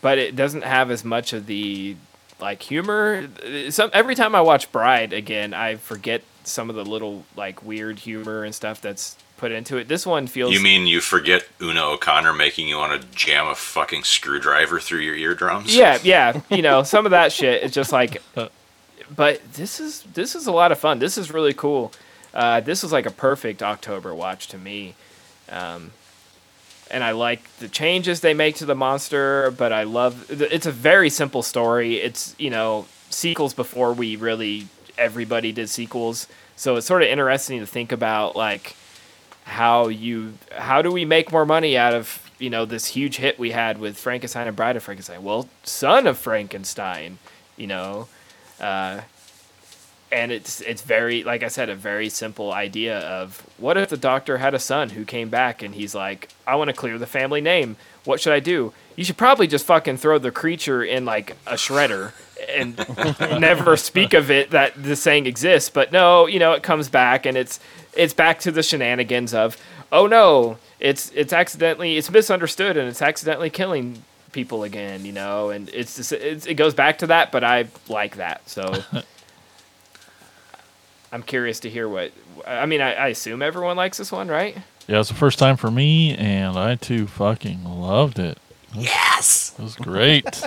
but it doesn't have as much of the like humor. Some every time I watch Bride again, I forget some of the little like weird humor and stuff that's put into it. This one feels You mean you forget Una O'Connor making you want to jam a fucking screwdriver through your eardrums? yeah, yeah. You know, some of that shit is just like. But this is this is a lot of fun. This is really cool. Uh, this was like a perfect October watch to me, um, and I like the changes they make to the monster. But I love it's a very simple story. It's you know sequels before we really everybody did sequels, so it's sort of interesting to think about like how you how do we make more money out of you know this huge hit we had with Frankenstein and Bride of Frankenstein? Well, Son of Frankenstein, you know, uh, and it's it's very like I said a very simple idea of what if the doctor had a son who came back and he's like I want to clear the family name. What should I do? You should probably just fucking throw the creature in like a shredder and never speak of it that the saying exists. But no, you know, it comes back and it's it's back to the shenanigans of oh no, it's it's accidentally it's misunderstood and it's accidentally killing people again, you know, and it's just it's, it goes back to that, but I like that. So I'm curious to hear what I mean. I, I assume everyone likes this one, right? Yeah, it's the first time for me, and I too fucking loved it. Yes, it was great.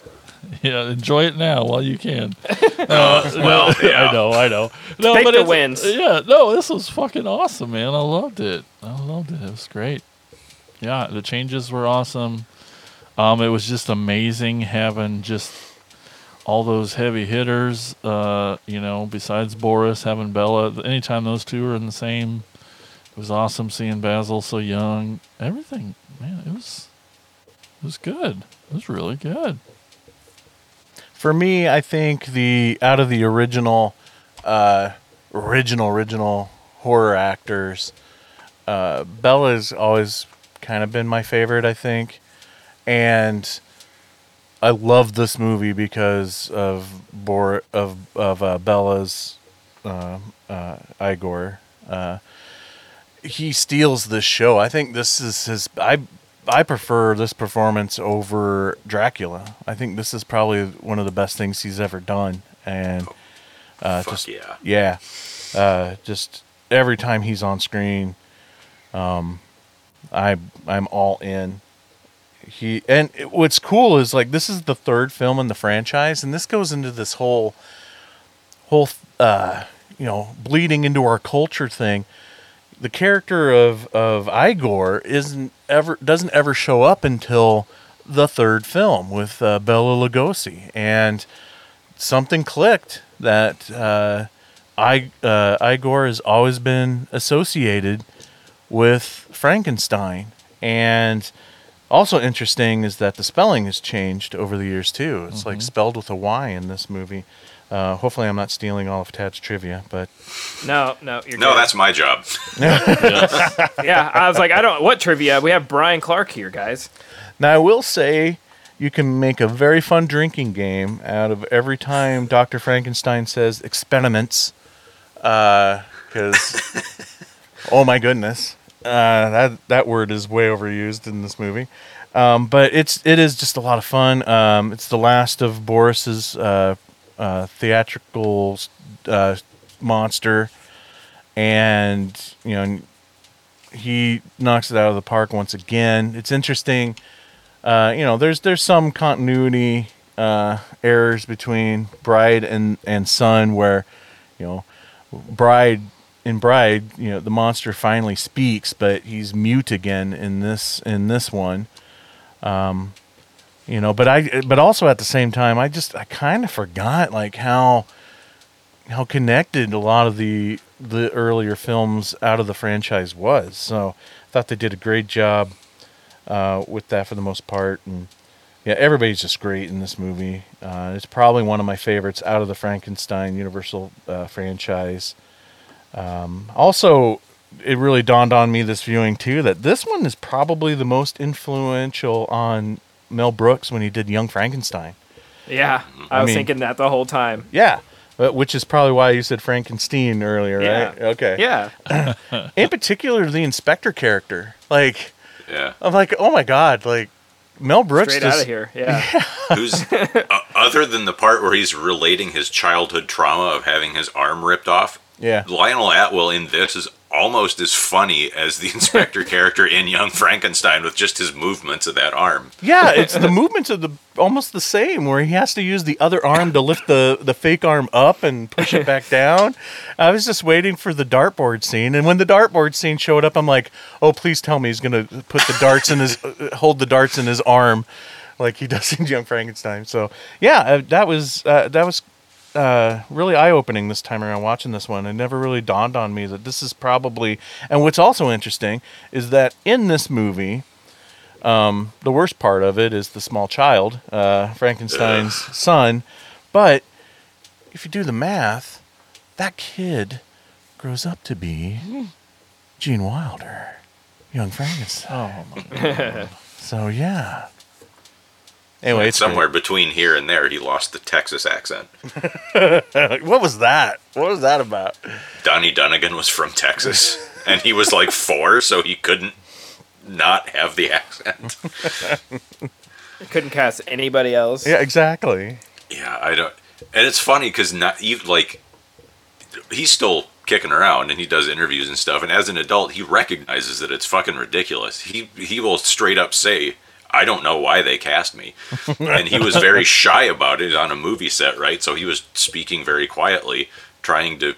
yeah, enjoy it now while you can. Uh, well, yeah. I know, I know. No, Take but the wins. Yeah, no, this was fucking awesome, man. I loved it. I loved it. It was great. Yeah, the changes were awesome. Um, it was just amazing having just all those heavy hitters. Uh, you know, besides Boris, having Bela. Anytime those two were in the same, it was awesome seeing Basil so young. Everything, man, it was, it was good. It was really good. For me, I think the out of the original, uh, original, original horror actors, uh, Bela's always kind of been my favorite. I think, and I love this movie because of Bor of of uh, Bela's uh, uh, Igor. Uh, he steals this show. I think this is his. I I prefer this performance over Dracula. I think this is probably one of the best things he's ever done. And uh, Fuck just yeah. yeah, uh, just every time he's on screen, um, I I'm all in. He and it- what's cool is like this is the third film in the franchise, and this goes into this whole whole uh, you know bleeding into our culture thing. the character of of Igor isn't ever doesn't ever show up until the third film with uh, Bela Lugosi, and something clicked that uh, I uh, Igor has always been associated with Frankenstein, and also interesting is that the spelling has changed over the years too. It's like spelled with a Y in this movie. Uh, hopefully, I'm not stealing all of Tad's trivia, but No, no, you're No, good. that's my job. yeah. I was like, I don't what trivia. We have Bryan Clark here, guys. Now, I will say you can make a very fun drinking game out of every time Dr. Frankenstein says experiments. Because, oh my goodness, uh, that, that word is way overused in this movie. Um, but it's it is just a lot of fun. Um, it's the last of Boris's uh, uh, theatrical uh, monster, and you know he knocks it out of the park once again. It's interesting uh, you know, there's there's some continuity errors between Bride and and Son, where you know, Bride in Bride, you know, the monster finally speaks, but he's mute again in this in this one. Um, you know, but I but also at the same time, I just I kind of forgot like how how connected a lot of the the earlier films out of the franchise was. So I thought they did a great job uh, with that for the most part. And yeah, everybody's just great in this movie. Uh, it's probably one of my favorites out of the Frankenstein Universal uh, franchise. Um, also, it really dawned on me this viewing too that this one is probably the most influential on Mel Brooks when he did Young Frankenstein. Yeah, I, I was mean- thinking that the whole time. Yeah. uh, Which is probably why you said Frankenstein earlier, Yeah. right? Okay. Yeah, In particular, the inspector character. Like, Yeah. I'm like, oh my god, like Mel Brooks straight just out of here. Yeah, Who's uh, other than the part where he's relating his childhood trauma of having his arm ripped off? Yeah. Lionel Atwill in this is almost as funny as the inspector character in Young Frankenstein with just his movements of that arm. Yeah, it's the movements are the almost the same where he has to use the other arm to lift the the fake arm up and push it back down. I was just waiting for the dartboard scene, and when the dartboard scene showed up, I'm like, "Oh, please tell me he's gonna put the darts in his uh, hold the darts in his arm, like he does in Young Frankenstein." So yeah, uh, that was uh, that was uh, really eye opening this time around watching this one. It never really dawned on me that this is probably. And what's also interesting is that in this movie, um, the worst part of it is the small child, uh, Frankenstein's son. But if you do the math, that kid grows up to be Gene Wilder, young Frankenstein. Oh my So yeah. Anyway, it's Somewhere between here and there, he lost the Texas accent. What was that? What was that about? Donnie Dunnigan was from Texas, and he was like four, so he couldn't not have the accent. couldn't cast anybody else. Yeah, exactly. Yeah, I don't. And it's funny because not even like he's still kicking around and he does interviews and stuff. And as an adult, he recognizes that it's fucking ridiculous. He he will straight up say, "I don't know why they cast me," and he was very shy about it on a movie set, right? So he was speaking very quietly, trying to.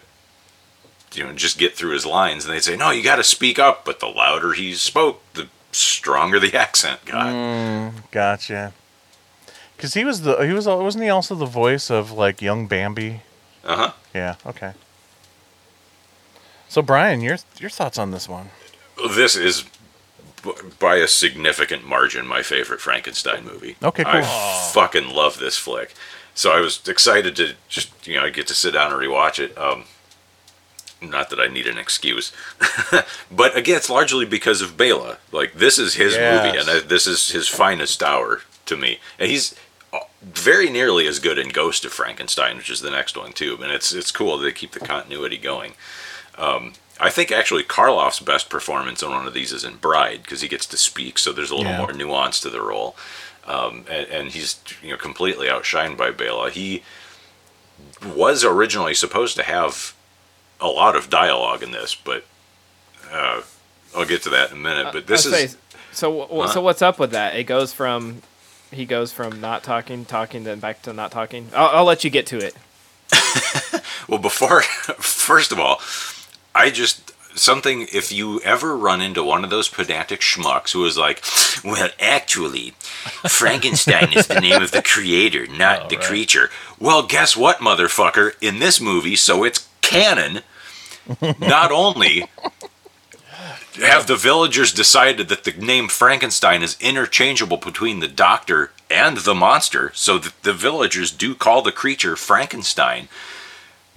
You know, just get through his lines, and they'd say, "No, you got to speak up." But the louder he spoke, the stronger the accent got. Gotcha. Because he was the he was wasn't he also the voice of like young Bambi? Uh huh. Yeah. Okay. So Bryan, your your thoughts on this one? This is by a significant margin my favorite Frankenstein movie. Okay, cool. I fucking love this flick. So I was excited to just you know get to sit down and rewatch it. Um, not that I need an excuse, but again, it's largely because of Bela. Like this is his movie, and this is his finest hour to me. And he's uh, very nearly as good in Ghost of Frankenstein, which is the next one too. And it's it's cool they keep the continuity going. Um, I think actually Karloff's best performance on one of these is in Bride because he gets to speak, so there's a little Yeah. more nuance to the role. Um, and, and he's you know completely outshined by Bela. He was originally supposed to have a lot of dialogue in this, but uh, I'll get to that in a minute. But this is say, so. Huh? So what's up with that? It goes from he goes from not talking, talking, then back to not talking. I'll, I'll let you get to it. Well, before, first of all, I just something if you ever run into one of those pedantic schmucks who is like, well, actually, Frankenstein is the name of the creator, not oh, the creature. Well, guess what, motherfucker? In this movie, so it's canon. Not only have the villagers decided that the name Frankenstein is interchangeable between the doctor and the monster, so that the villagers do call the creature Frankenstein.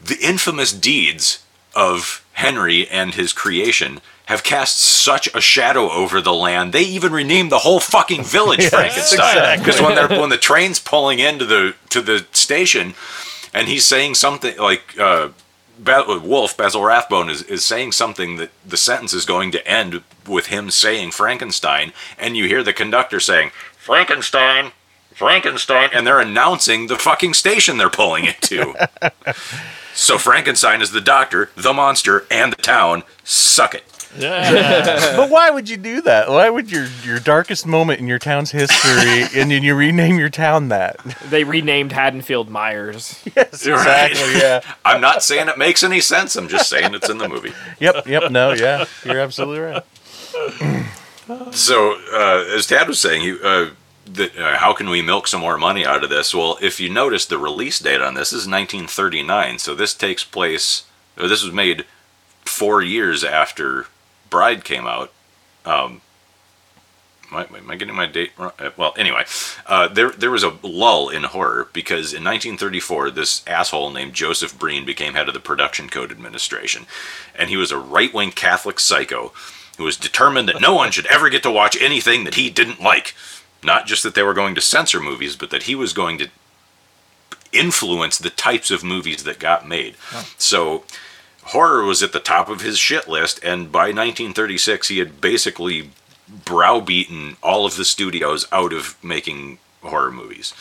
The infamous deeds of Henry and his creation have cast such a shadow over the land. They even renamed the whole fucking village Frankenstein because when they're when the train's pulling into the to the station, and he's saying something like. Uh, Ba- Wolf Basil Rathbone is, is saying something that the sentence is going to end with him saying Frankenstein, and you hear the conductor saying Frankenstein, Frankenstein, and they're announcing the fucking station they're pulling it to. so Frankenstein is the doctor, the monster, and the town. Suck it. Yeah. But why would you do that? Why would your your darkest moment in your town's history and then you rename your town that? They renamed Haddonfield Myers. Yes, exactly. Yeah. I'm not saying it makes any sense. I'm just saying it's in the movie. Yep. Yep. No. Yeah. You're absolutely right. So, uh, as Tad was saying, he, uh, that, uh, how can we milk some more money out of this? Well, if you notice, the release date on this is 1939. So this takes place. Or this was made four years after Bride came out. Um, am, I, am I getting my date wrong? Uh, Well, anyway, uh, there there was a lull in horror because in 1934, this asshole named Joseph Breen became head of the Production Code Administration, and he was a right wing Catholic psycho who was determined that no one should ever get to watch anything that he didn't like. Not just that they were going to censor movies, but that he was going to influence the types of movies that got made. So horror was at the top of his shit list, and by 1936, he had basically browbeaten all of the studios out of making horror movies.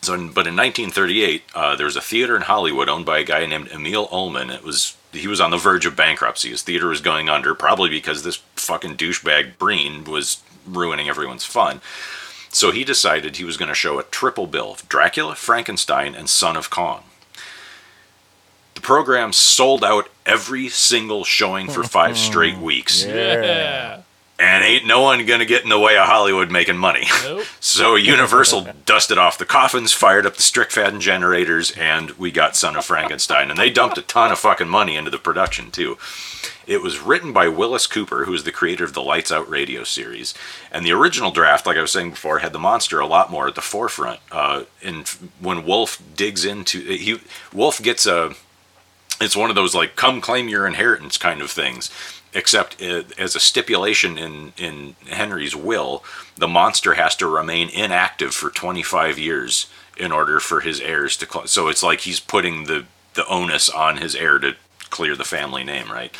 So, but in 1938, uh, there was a theater in Hollywood owned by a guy named Emil Ullman. It was he was on the verge of bankruptcy. His theater was going under, probably because this fucking douchebag Breen was ruining everyone's fun. So he decided he was going to show a triple bill of Dracula, Frankenstein, and Son of Kong. The program sold out every single showing for five straight weeks. yeah. And ain't no one going to get in the way of Hollywood making money. Nope. So Universal dusted off the coffins, fired up the Strickfaden generators, and we got Son of Frankenstein. And they dumped a ton of fucking money into the production, too. It was written by Willis Cooper, who is the creator of the Lights Out radio series. And the original draft, like I was saying before, had the monster a lot more at the forefront. Uh, and when Wolf digs into he Wolf gets a it's one of those like come claim your inheritance kind of things except as a stipulation in in Henry's will the monster has to remain inactive for 25 years in order for his heirs to cl- so it's like he's putting the the onus on his heir to clear the family name right?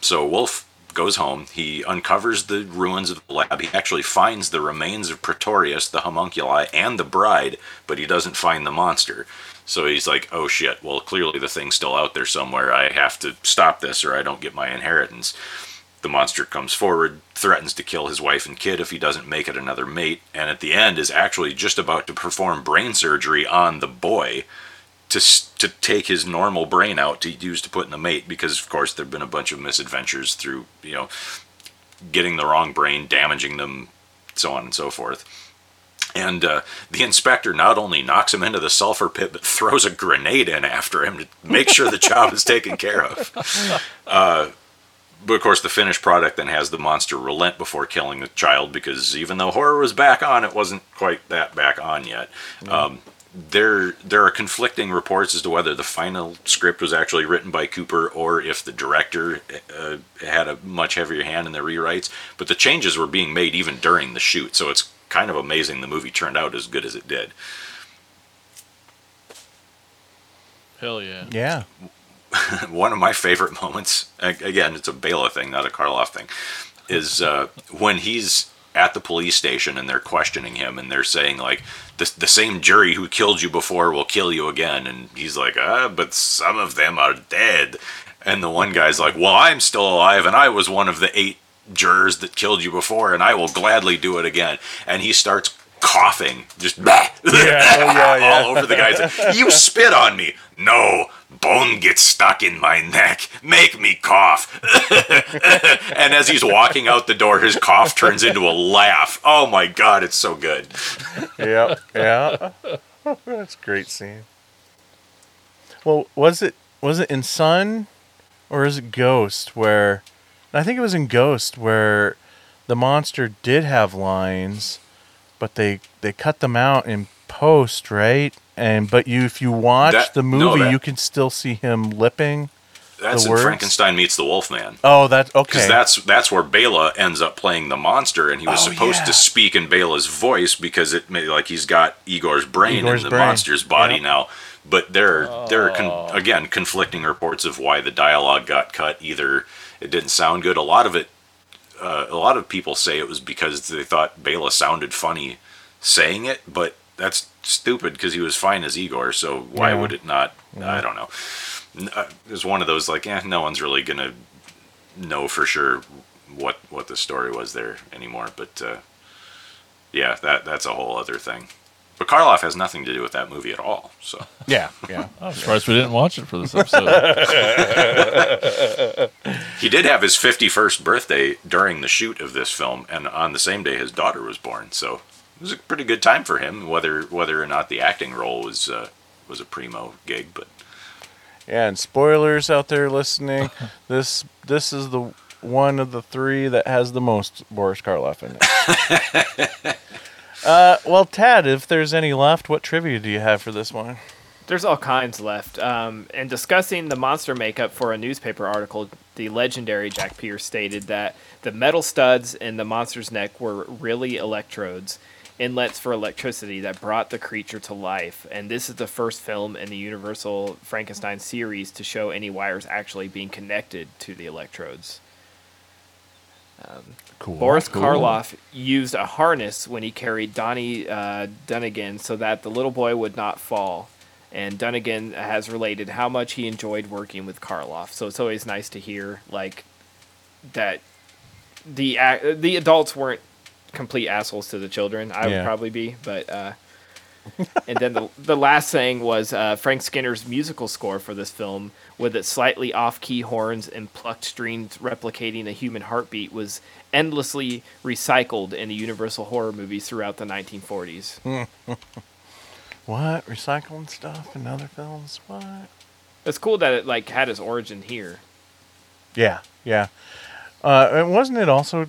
So wolf goes home he uncovers the ruins of the lab he actually finds the remains of pretorius the homunculi and the bride but he doesn't find the monster so he's like, oh shit, well, clearly the thing's still out there somewhere. I have to stop this or I don't get my inheritance. The monster comes forward, threatens to kill his wife and kid if he doesn't make it another mate, and at the end is actually just about to perform brain surgery on the boy to, to take his normal brain out to use to put in the mate because, of course, there have been a bunch of misadventures through, you know, getting the wrong brain, damaging them, so on and so forth. And uh, the inspector not only knocks him into the sulfur pit, but throws a grenade in after him to make sure the job is taken care of. Uh, but of course, the finished product then has the monster relent before killing the child because even though horror was back on, it wasn't quite that back on yet. Um, there, there are conflicting reports as to whether the final script was actually written by Cooper or if the director uh, had a much heavier hand in the rewrites. But the changes were being made even during the shoot, so it's kind of amazing the movie turned out as good as it did. Hell yeah. Yeah. one of my favorite moments again it's a Bela thing not a Karloff thing is uh, when he's at the police station and they're questioning him and they're saying like the, the same jury who killed you before will kill you again and he's like ah but some of them are dead and the one guy's like well I'm still alive and I was one of the eight jurors that killed you before and I will gladly do it again and he starts coughing just yeah, oh, yeah. all over the guy's you spit on me no Bone gets stuck in my neck. Make me cough. and as he's walking out the door, his cough turns into a laugh. Oh my god, it's so good. yeah, yeah. That's a great scene. Well, was it was it in Son or is it Ghost where I think it was in Ghost where the monster did have lines, but they they cut them out in post, right? And but you if you watch That- the no, movie, that- you can still see him lipping. That's in words? Frankenstein meets the Wolfman. Oh, that's okay. Because that's that's where Bela ends up playing the monster, and he was Oh, supposed yeah. to speak in Bela's voice because it like he's got Igor's brain Igor's in the brain. monster's body Yep. now. But there, there are Oh. con- again conflicting reports of why the dialogue got cut. Either it didn't sound good. A lot of it, uh, a lot of people say it was because they thought Bela sounded funny saying it, but that's stupid because he was fine as Igor. So why Yeah. would it not? I don't know. Uh, It was one of those like, eh, no one's really gonna know for sure what what the story was there anymore. But uh, yeah, that that's a whole other thing. But Karloff has nothing to do with that movie at all. So yeah, yeah. I'm surprised we didn't watch it for this episode. he did have his 51st birthday during the shoot of this film, and on the same day his daughter was born. So it was a pretty good time for him, whether whether or not the acting role was uh, was a primo gig. But Yeah, and spoilers out there listening, this this is the one of the three that has the most Boris Karloff in it. uh, well, Tad, if there's any left, what trivia do you have for this one? There's all kinds left. Um, and discussing the monster makeup for a newspaper article, the legendary Jack Pierce stated that the metal studs in the monster's neck were really electrodes, inlets for electricity that brought the creature to life. And this is the first film in the Universal Frankenstein series to show any wires actually being connected to the electrodes. Cool. Boris Karloff used a harness when he carried Donnie uh, Dunnigan so that the little boy would not fall. And Dunnigan has related how much he enjoyed working with Karloff. So it's always nice to hear like that the ac- the adults weren't complete assholes to the children. I Yeah. would probably be, but uh, and then the the last thing was uh, Frank Skinner's musical score for this film, with its slightly off-key horns and plucked strings replicating a human heartbeat, was endlessly recycled in the Universal horror movies throughout the 1940s. What recycling stuff in other films? What? It's cool that it like had its origin here. Yeah, yeah. Uh, and wasn't it also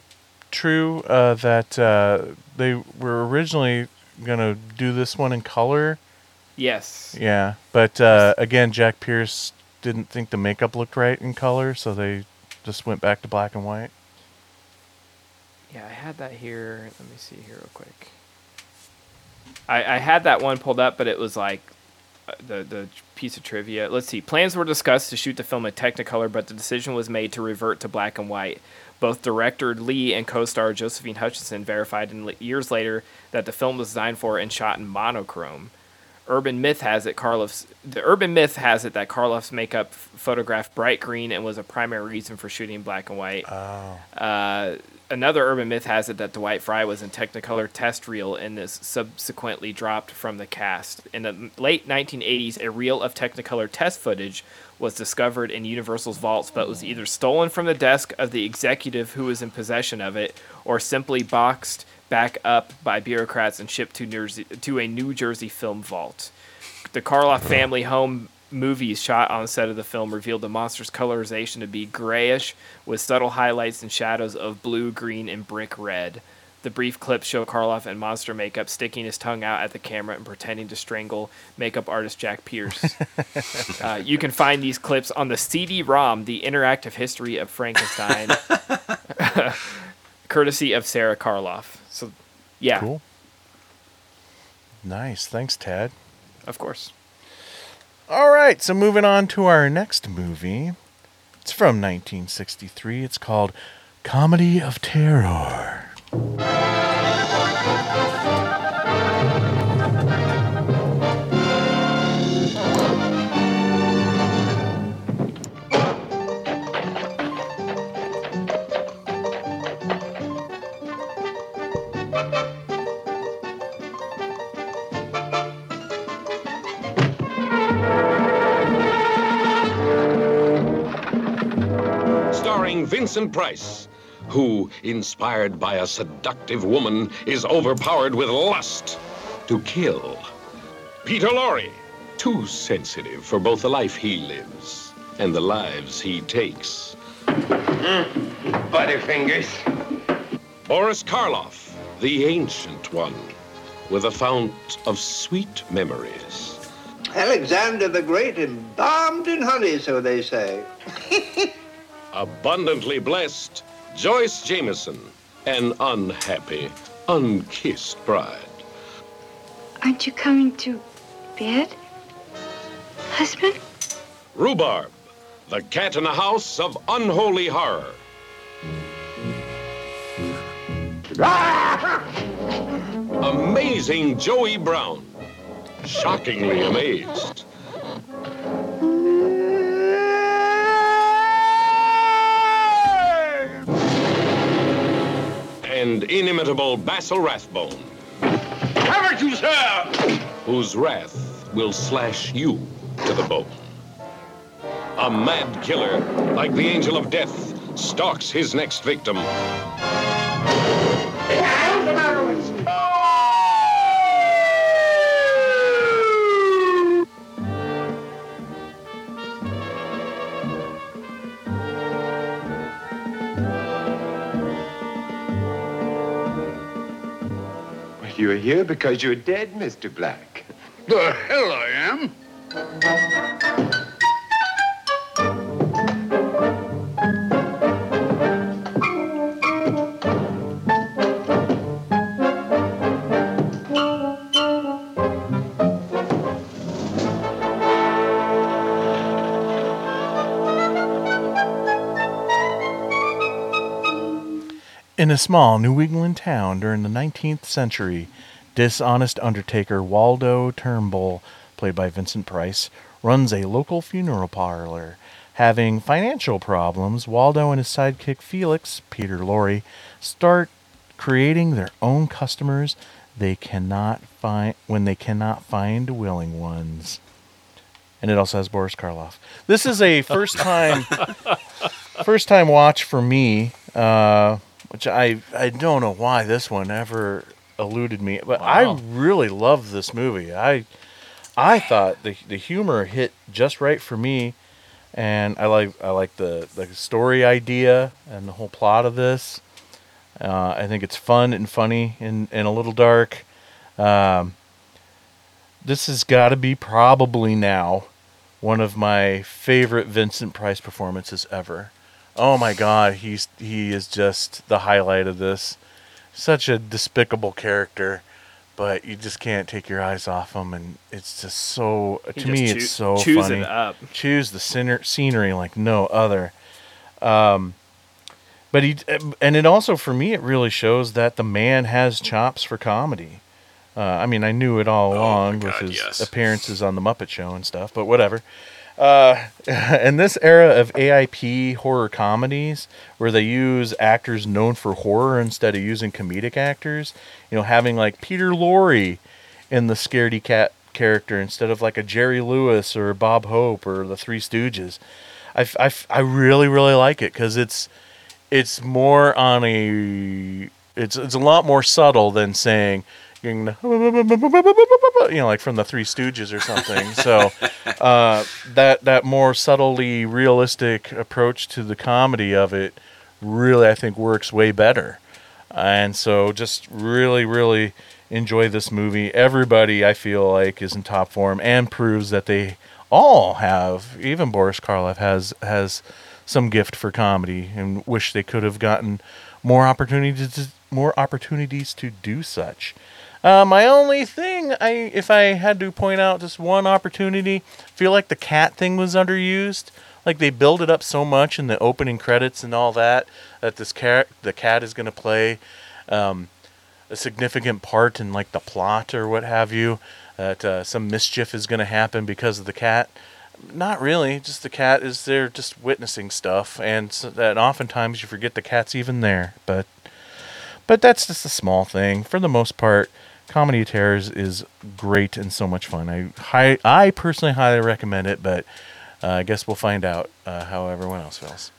true uh, that uh, they were originally gonna do this one in color? Yes. Yeah, but uh, again, Jack Pierce didn't think the makeup looked right in color, so they just went back to black and white. Yeah, I had that here. Let me see here real quick. I, I had that one pulled up, but it was like uh, the the piece of trivia. Let's see. Plans were discussed to shoot the film in Technicolor, but the decision was made to revert to black and white. Both director Lee and co-star Josephine Hutchinson verified in years later that the film was designed for and shot in monochrome. Urban myth has it Karloff's the urban myth has it that Karloff's makeup photographed bright green and was a primary reason for shooting black and white. Uh, another urban myth has it that Dwight Frye was in Technicolor test reel and is subsequently dropped from the cast. In the late 1980s, a reel of Technicolor test footage was discovered in Universal's vaults, but was either stolen from the desk of the executive who was in possession of it, or simply boxed back up by bureaucrats and shipped to, Jersey, to a New Jersey film vault. The Karloff family home movies shot on set of the film revealed the monster's colorization to be grayish with subtle highlights and shadows of blue, green, and brick red. The brief clips show Karloff in monster makeup sticking his tongue out at the camera and pretending to strangle makeup artist Jack Pierce. uh, you can find these clips on the CD-ROM, The Interactive History of Frankenstein, courtesy of Sarah Karloff. So, yeah, Cool. Nice. Thanks, Tad. of course. All right, so moving on to our next movie. It's from 1963. It's called Comedy of Terror. Vincent Price who, inspired by a seductive woman, is overpowered with lust to kill. Peter Lorre, too sensitive for both the life he lives and the lives he takes. Butterfingers. Boris Karloff, the ancient one, with a fount of sweet memories. Alexander the Great embalmed in honey, so they say. Abundantly blessed, Joyce Jameson, an unhappy, unkissed bride. Aren't you coming to bed, husband? Rhubarb, the cat in the house of unholy horror. Amazing Joey Brown, shockingly amazed. And inimitable Basil Rathbone, Haven't you, sir? whose wrath will slash you to the bone. A mad killer, like the angel of death, stalks his next victim. You're here because you're dead, Mr. Black. The hell I am. In a small New England town during the 19th century, dishonest undertaker Waldo Trumbull, played by Vincent Price, runs a local funeral parlor. Having financial problems, Waldo and his sidekick Felix, Peter Lorre, start creating their own customers they cannot find when they cannot find willing ones. And it also has Boris Karloff. This is a first time first time watch for me, uh, which I I don't know why this one ever eluded me, but I really love this movie. I I thought the the humor hit just right for me, and I like I like the the story idea and the whole plot of this. Uh, I think it's fun and funny and, and a little dark. Um, this has got to be probably now one of my favorite Vincent Price performances ever. Oh my God, he's he is just the highlight of this. Such a despicable character, but you just can't take your eyes off him, and it's just so. He to me, just it's so chews funny. it up. Choose the scener- scenery like no other. Um, but he and it also for me it really shows that the man has chops for comedy. Uh, I mean, I knew it all along with God, his yes. appearances on the Muppet Show and stuff, but whatever. Uh, in this era of AIP horror comedies, where they use actors known for horror instead of using comedic actors, you know, having like Peter Lorre in the Scaredy Cat character instead of like a Jerry Lewis or Bob Hope or the Three Stooges, I I really really like it because it's it's more on a it's it's a lot more subtle than saying you know you know, like from the Three Stooges or something. so uh, that that more subtly realistic approach to the comedy of it really I think works way better. And so just really really enjoy this movie. Everybody I feel like is in top form and proves that they all have even Boris Karloff has has some gift for comedy and wish they could have gotten more opportunities to, more opportunities to do such. Uh, my only thing, I if I had to point out just one opportunity, feel like the cat thing was underused. Like they build it up so much in the opening credits and all that that this cat the cat is going to play um, a significant part in like the plot or what have you. That uh, some mischief is going to happen because of the cat. Not really. Just the cat is there, just witnessing stuff, and so that oftentimes you forget the cat's even there. But but that's just a small thing. For the most part, Comedy of Terrors is great and so much fun. I hi, I personally highly recommend it, but uh, I guess we'll find out uh, how everyone else feels.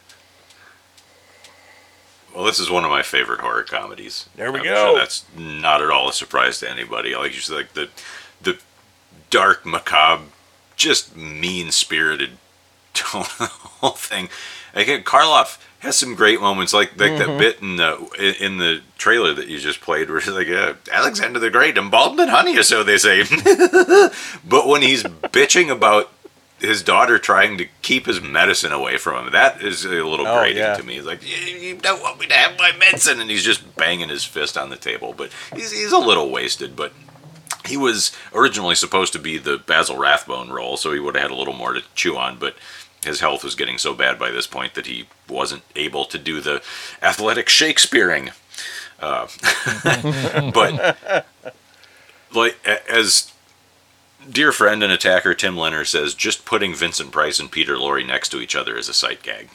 Well, this is one of my favorite horror comedies. There we I'm go. Sure that's not at all a surprise to anybody. I like you said, like the the dark, macabre, just mean spirited tone of the whole thing. Again, Karloff has some great moments, like like that Mhm. bit in the in in the trailer that you just played, where it's like uh, Alexander the Great, embalmed in honey, or so they say. but when he's bitching about his daughter trying to keep his medicine away from him, that is a little Oh, grating yeah. to me. He's like, you, you don't want me to have my medicine, and he's just banging his fist on the table. But he's he's a little wasted, but. He was originally supposed to be the Basil Rathbone role, so he would have had a little more to chew on, but his health was getting so bad by this point that he wasn't able to do the athletic Shakespeareing. Uh, but like as dear friend and attacker Tim Lenner says, just putting Vincent Price and Peter Lorre next to each other is a sight gag.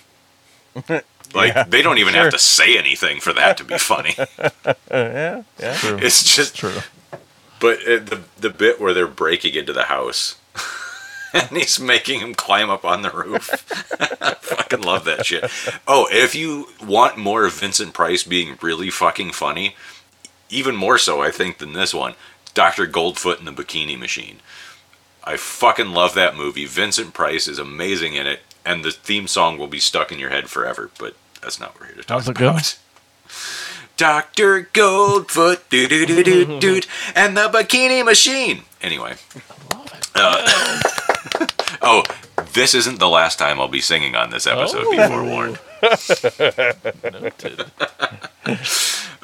Like Yeah, they don't even sure. have to say anything for that to be funny. yeah, yeah. True. It's just True. But uh, the the bit where they're breaking into the house and he's making him climb up on the roof. I fucking love that shit. Oh, if you want more of Vincent Price being really fucking funny, even more so I think than this one, Dr. Goldfoot and the Bikini Machine. I fucking love that movie. Vincent Price is amazing in it, and the theme song will be stuck in your head forever, but that's not what we're here to talk How's it about. Dr. Goldfoot, doo doo doo doo doo, and the Bikini Machine. Anyway. Uh, oh, this isn't the last time I'll be singing on this episode, be Oh. forewarned. Noted.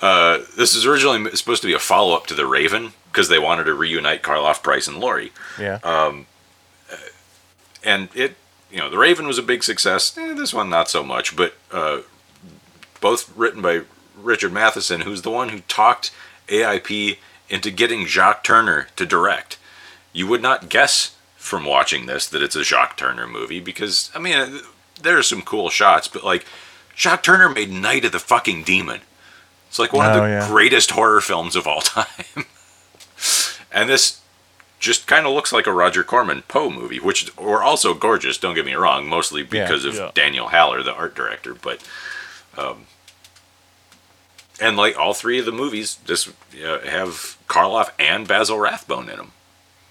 Uh, this is originally supposed to be a follow up to The Raven because they wanted to reunite Karloff, Price, and Lorre. Yeah. Um, uh, and it, you know, The Raven was a big success. Eh, this one, not so much. But uh, both written by Richard Matheson, who's the one who talked AIP into getting Jacques Tourneur to direct. You would not guess from watching this that it's a Jacques Tourneur movie because, I mean, there are some cool shots, but like, Jacques Tourneur made Night of the Fucking Demon. It's like one of Oh, the yeah. greatest horror films of all time. and this just kind of looks like a Roger Corman Poe movie, which were also gorgeous. Don't get me wrong, mostly Yeah. because of Yeah. Daniel Haller, the art director. But, um, and like all three of the movies, just uh, have Karloff and Basil Rathbone in them.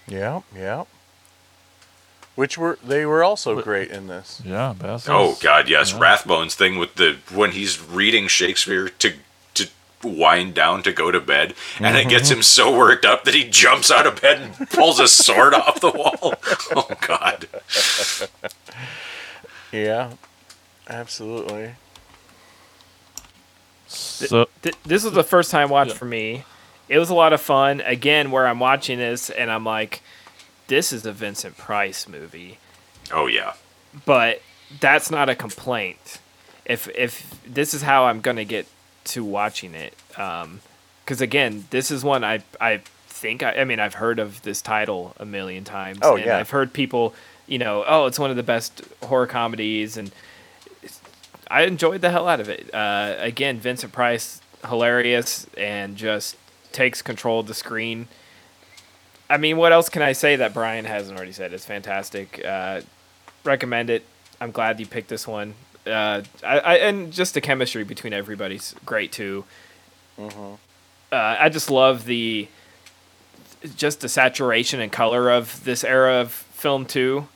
Yeah, yeah. Which were they were also great in this. Yeah, Basil. Oh God, yes, Yeah. Rathbone's thing with the when he's reading Shakespeare to to wind down to go to bed, and it gets mm-hmm. him so worked up that he jumps out of bed and pulls a sword off the wall. Oh God. Yeah, absolutely. So Th- this was the first time watch Yeah. for me. It was a lot of fun. Again, where I'm watching this and I'm like, this is a Vincent Price movie, Oh yeah. but that's not a complaint. If if this is how I'm gonna get to watching it, because again, this is one I I think I, I mean I've heard of this title a million times. Oh, and yeah. I've heard people, you know, oh, it's one of the best horror comedies, and I enjoyed the hell out of it. Uh, again, Vincent Price, hilarious and just takes control of the screen. I mean, what else can I say that Bryan hasn't already said? It's fantastic. Uh, recommend it. I'm glad you picked this one. Uh, I, I and just the chemistry between everybody's great too. Uh, I just love the just the saturation and color of this era of film too.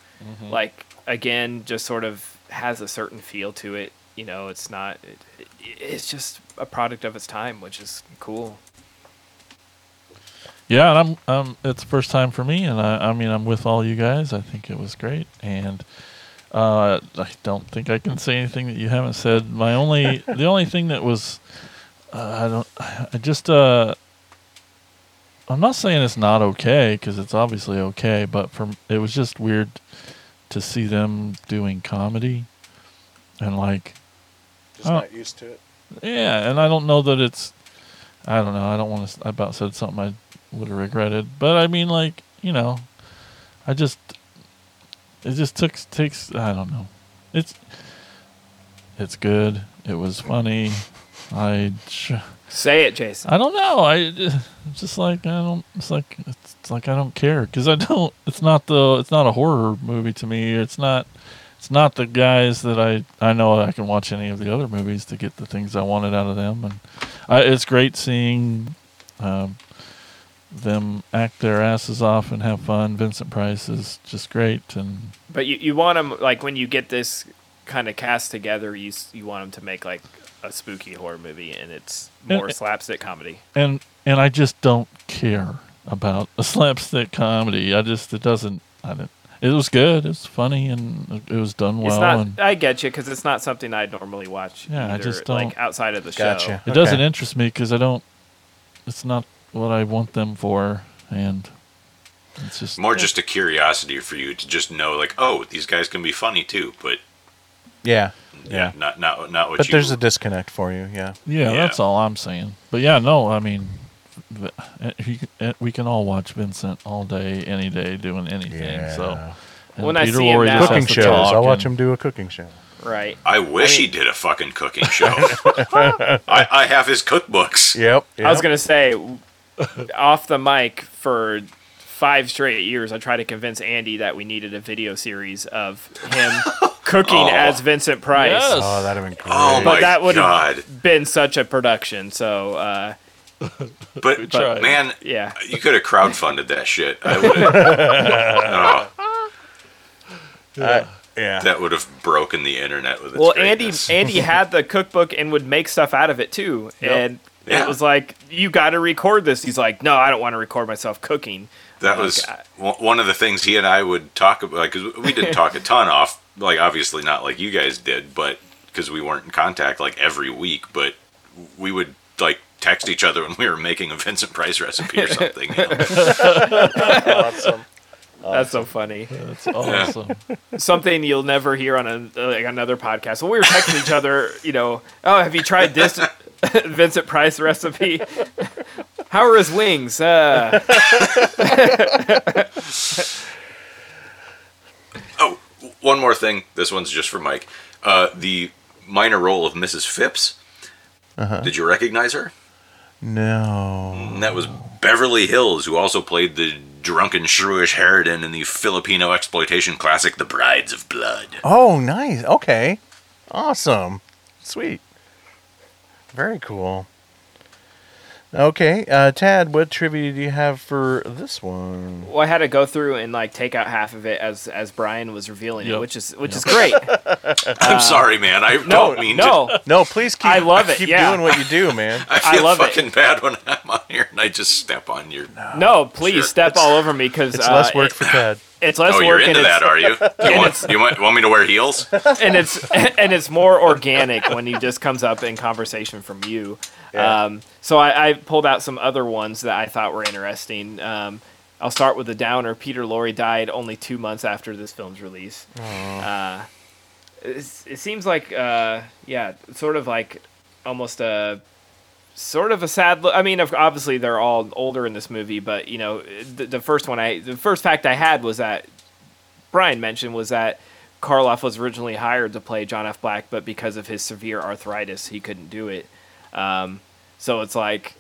Like again, just sort of has a certain feel to it. You know, it's not. It, it's just a product of its time, which is cool. Yeah, and I'm um it's the first time for me, and I I mean I'm with all you guys. I think it was great, and uh, I don't think I can say anything that you haven't said. My only the only thing that was uh, I don't I just uh I'm not saying it's not okay because it's obviously okay, but for it was just weird to see them doing comedy and like Just Oh. not used to it. yeah, and I don't know that it's. I don't know. I don't want to. I about said something I would have regretted, but I mean, like you know, I just. It just took takes. I don't know. It's. It's good. It was funny. I. Say it, Jason. I don't know. I it's just like I don't. It's like it's like I don't care because I don't. It's not the. It's not a horror movie to me. It's not. it's not the guys that I I know I can watch any of the other movies to get the things I wanted out of them, and I, it's great seeing um, them act their asses off and have fun. Vincent Price is just great, and But you, you want them like when you get this kind of cast together, you you want them to make like a spooky horror movie, and it's more And- slapstick comedy. and and I just don't care about a slapstick comedy. I just it doesn't. I didn't. It was good. It was funny, and it was done well. it's not. and I get you because it's not something I'd normally watch. Yeah, I just like don't- outside of the show. Gotcha. it doesn't interest me because I don't. It's not what I want them for, and it's just More just a curiosity for you to just know, like, oh, these guys can be funny too, but Yeah. yeah, not not not what But you. there's a disconnect for you. Yeah. Yeah, Yeah. that's all I'm saying. But yeah, no, I mean, v- he, uh, we can all watch Vincent all day, any day, doing anything. So and When I see him now- just Cooking has shows. I'll watch him do a cooking show. Right. I wish I he did a fucking cooking show. I, I have his cookbooks. Yep. I was gonna say, off the mic for five straight years, I tried to convince Andy that we needed a video series of him cooking Oh. as Vincent Price. Yes. Oh, that'd have been great. Oh But my that would god! have been such a production. So uh, But tried. man, yeah, you could have crowdfunded that shit. I would have. oh, yeah. that would have broken the internet with its well, greatness. Andy Andy had the cookbook and would make stuff out of it too, and Yeah. it was like you got to record this. He's like, no, I don't want to record myself cooking. That Like, was I- one one of the things he and I would talk about. Like, 'cause we didn't talk a ton off, like obviously not like you guys did, but because we weren't in contact like every week. But we would like text each other when we were making a Vincent Price recipe or something. You know? awesome. That's so funny. That's awesome. Something you'll never hear on a, uh, like another podcast. Well, we were texting each other, you know, oh, have you tried this Vincent Price recipe? How are his wings? Uh, Oh, one more thing. This one's just for Mike. Uh, the minor role of Mrs. Phipps. Did you recognize her? No. That was Beverly Hills, who also played the drunken shrewish harridan in the Filipino exploitation classic The Brides of Blood. Oh, nice. Okay. Awesome. Sweet. Very cool. Okay, uh, Tad, what trivia do you have for this one? well, I had to go through and like take out half of it as as Bryan was revealing it, which is which is great. I'm sorry, man. I Uh, No, don't mean no, to. No, please keep. I love it, Keep yeah. doing what you do, man. I I feel love it. fucking bad when I'm on here and I just step on your. no, please Sure. step all over me because It's uh, less work it- for Tad. It's less Oh, you're into and that, are you? You want, you want, want me to wear heels? and it's and it's more organic when he just comes up in conversation from you. Yeah. Um, so I, I pulled out some other ones that I thought were interesting. Um, I'll start with the downer. Peter Lorre died only two months after this film's release. Uh, it's, it seems like, uh, yeah, sort of like almost a sort of a sad. Lo- I mean, obviously they're all older in this movie, but you know, the, the first one I, the first fact I had was that Bryan mentioned was that Karloff was originally hired to play John F. Black, but because of his severe arthritis, he couldn't do it. Um, so it's like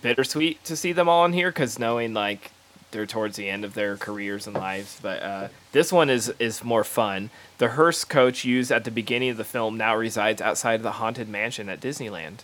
bittersweet to see them all in here because knowing like they're towards the end of their careers and lives. But uh, this one is is more fun. The hearse coach used at the beginning of the film now resides outside of the haunted mansion at Disneyland.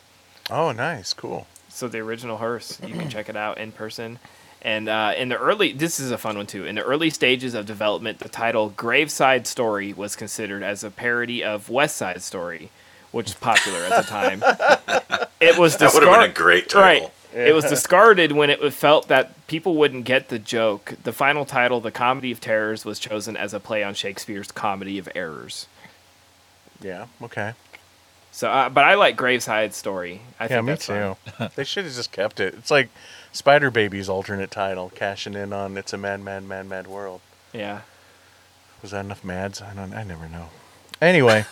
Oh, nice. Cool. So the original hearse, you can check it out in person. And uh, in the early, this is a fun one too. In the early stages of development, the title "Graveside Story" was considered as a parody of West Side Story, which was popular at the time. It was That would have been a great title. Right. It was discarded when it was felt that people wouldn't get the joke. The final title, "The Comedy of Terrors," was chosen as a play on Shakespeare's "Comedy of Errors." Yeah. Okay. So, uh, but I like Graveside Story. I yeah, think me that's too. they should have just kept it. It's like Spider Baby's alternate title, cashing in on "It's a Mad, Mad, Mad, Mad World." Yeah. Was that enough mads? I don't. I never know. Anyway.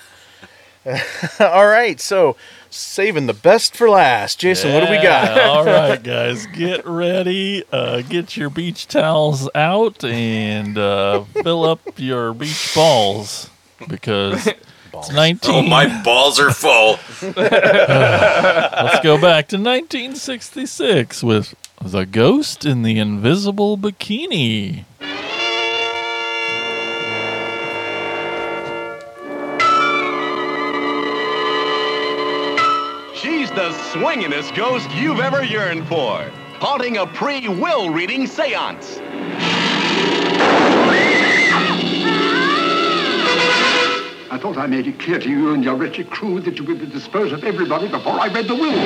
All right, so saving the best for last. Jason, what do we got? All right, guys, get ready. Uh, get your beach towels out and uh, fill up your beach balls because balls. It's 19. Oh, my balls are full. Let's go back to 1966 with The Ghost in the Invisible Bikini. She's the swinginest ghost you've ever yearned for, haunting a pre will reading seance. I thought I made it clear to you and your wretched crew that you would dispose of everybody before I read the will.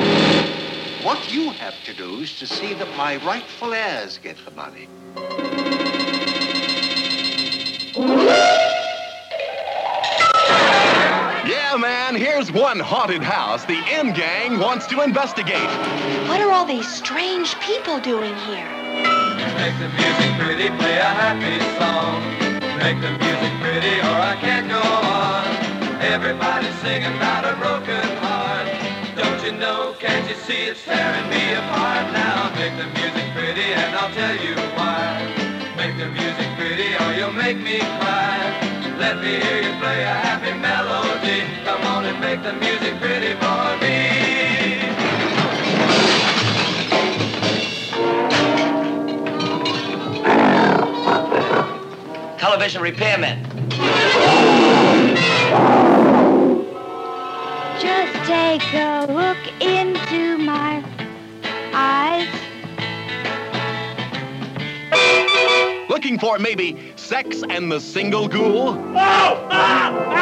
What you have to do is to see that my rightful heirs get the money. Yeah, man, here's one haunted house the M Gang wants to investigate. What are all these strange people doing here? Make the music pretty, play a happy song. Make the music pretty or I can't go on. Everybody's singing about a broken heart. Don't you know, can't you see it's tearing me apart now? Make the music pretty and I'll tell you why. Make the music pretty or you'll make me cry. Let me hear you play a happy melody. Come on and make the music pretty for me. Television repairman. Just take a look into my eyes. Looking for maybe sex and the single ghoul? Here's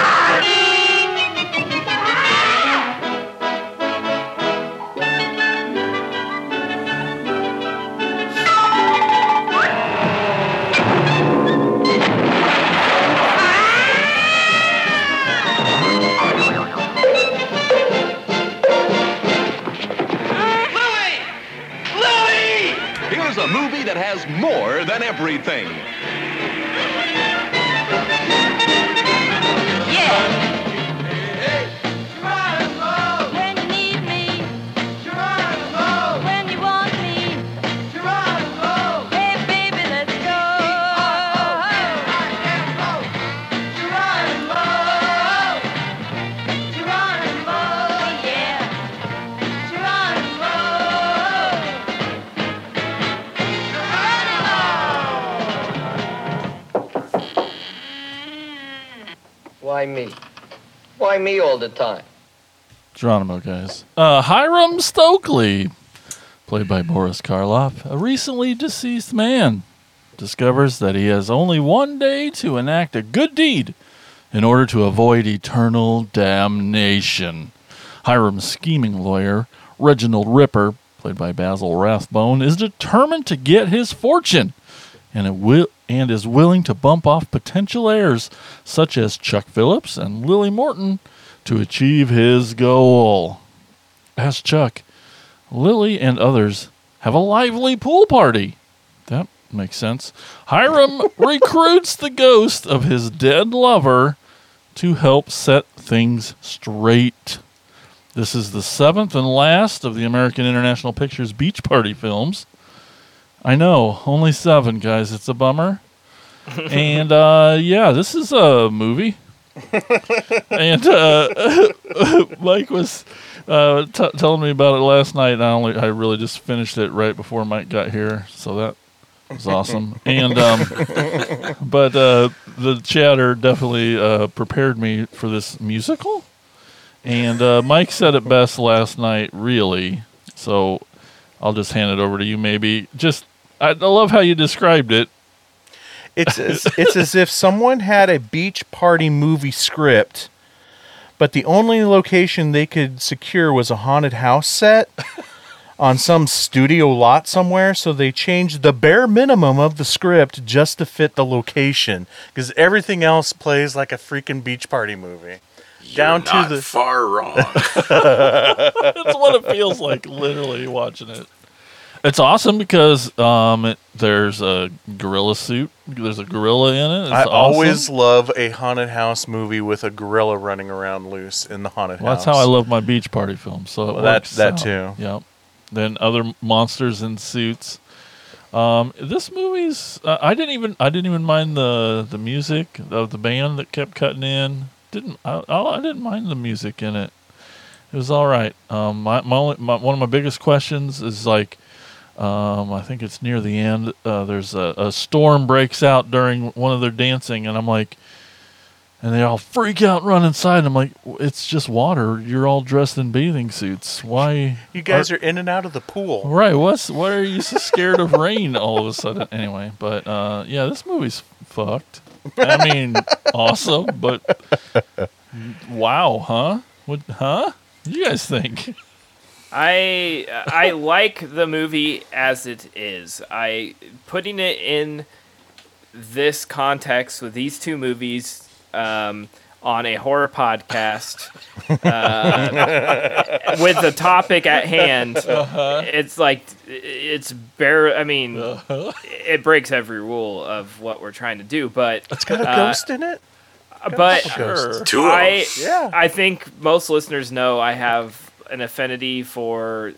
everything. Time? Geronimo, guys. Uh, Hiram Stokely, played by Boris Karloff, a recently deceased man, discovers that he has only one day to enact a good deed in order to avoid eternal damnation. Hiram's scheming lawyer, Reginald Ripper, played by Basil Rathbone, is determined to get his fortune and it will and is willing to bump off potential heirs such as Chuck Phillips and Lily Morton to achieve his goal. As Chuck, Lily and others have a lively pool party. That makes sense. Hiram recruits the ghost of his dead lover to help set things straight. This is the seventh and last of the American International Pictures Beach Party films. I know, only seven, guys. It's a bummer. and uh, yeah, this is a movie. and uh, Mike was uh, t- telling me about it last night. And I only, I really just finished it right before Mike got here, so that was awesome. and um, but uh, the chatter definitely uh, prepared me for this musical. And uh, Mike said it best last night, really. So I'll just hand it over to you. Maybe just I, I love how you described it. It's as, it's as if someone had a beach party movie script, but the only location they could secure was a haunted house set on some studio lot somewhere. So they changed the bare minimum of the script just to fit the location, because everything else plays like a freaking beach party movie. Down You're not to the far wrong. That's what it feels like, literally watching it. It's awesome because um, it, there's a gorilla suit. There's a gorilla in it. It's I awesome. always love a haunted house movie with a gorilla running around loose in the haunted Well, house. that's how I love my beach party films. So Well, that- that out. too. Yep. Then other monsters in suits. Um, this movie's. Uh, I didn't even. I didn't even mind the the music of the band that kept cutting in. Didn't. I, I I didn't mind the music in it. It was all right. Um, my, my, only, my one of my biggest questions is like. Um, I think it's near the end. Uh, there's a, a storm breaks out during one of their dancing, and I'm like, and they all freak out, and run inside. I'm like, it's just water. You're all dressed in bathing suits. Why? You guys are in and out of the pool. Right. What's what are you so scared of rain all of a sudden? Anyway, but uh, yeah, this movie's fucked. I mean, awesome, but wow, huh? What, huh? What do you guys think? I I like the movie as it is. I putting it in this context with these two movies um, on a horror podcast uh, with the topic at hand. Uh-huh. It's like it's bare. I mean, it breaks every rule of what we're trying to do. But It's got a uh, ghost in it. but couple ghosts. Two of 'em. I, Yeah. I think most listeners know I have an affinity for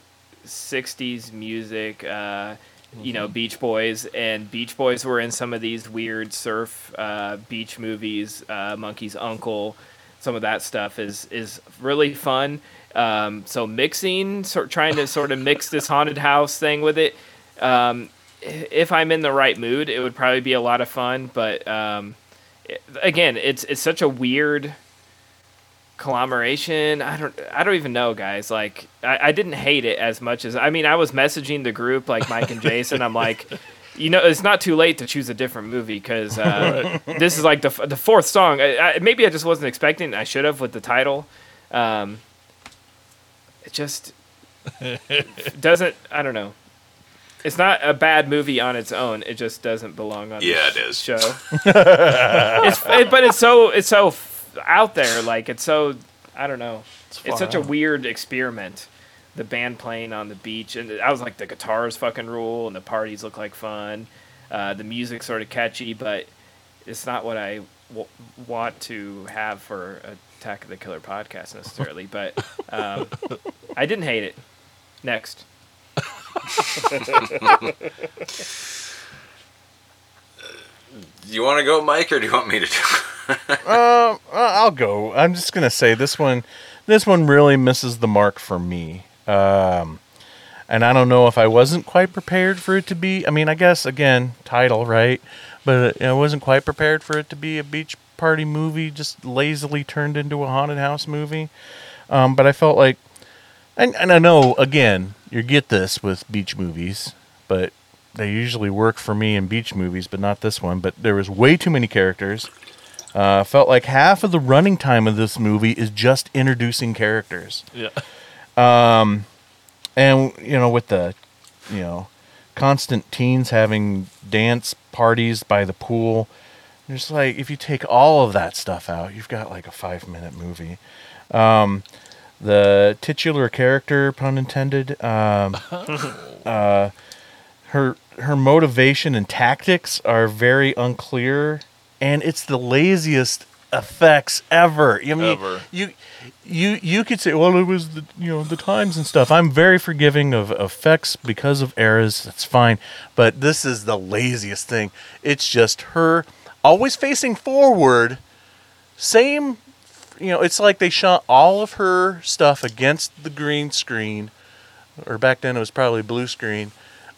60s music, uh, you know, Beach Boys, and Beach Boys were in some of these weird surf uh, beach movies, uh, Monkey's Uncle. Some of that stuff is is really fun. Um, so mixing, sort trying to sort of mix this haunted house thing with it. Um, if I'm in the right mood, it would probably be a lot of fun. But um, it- again, it's it's such a weird conglomeration. I don't I don't even know, guys. Like I, I didn't hate it as much as I mean I was messaging the group like Mike and Jason. I'm like, you know, it's not too late to choose a different movie because uh, this is like the f- the fourth song. I, I, maybe I just wasn't expecting. it. I should have with the title. Um, it just doesn't. I don't know. It's not a bad movie on its own. It just doesn't belong on Yeah, this it is. show. it's it, but it's so it's so f- out there. Like it's so I don't know. It's, far such a weird experiment. The band playing on the beach, and I was like, the guitars fucking rule, and the parties look like fun. Uh, the music's sort of catchy, but it's not what I w- want to have for Attack of the Killer podcast necessarily. But um, I didn't hate it. Next. You want to go, Mike, or do you want me to do? Uh, I'll go. I'm just gonna say this one. This one really misses the mark for me. Um, and I don't know if I wasn't quite prepared for it to be. I mean, I guess again, title right, but I wasn't quite prepared for it to be a beach party movie, just lazily turned into a haunted house movie. Um, but I felt like, and, and I know again, you get this with beach movies, but they usually work for me in beach movies, but not this one. But there was way too many characters. Uh, felt like half of the running time of this movie is just introducing characters. Yeah. Um, and you know, with the, you know, constant teens having dance parties by the pool, just like if you take all of that stuff out, you've got like a five-minute movie. Um, the titular character, pun intended, um, uh, her her motivation and tactics are very unclear, and it's the laziest effects ever. I mean, Ever. you you you could say, well, it was the you know the times and stuff. I'm very forgiving of effects because of eras. That's fine, but this is the laziest thing. It's just her always facing forward. Same, you know. It's like they shot all of her stuff against the green screen, or back then it was probably blue screen.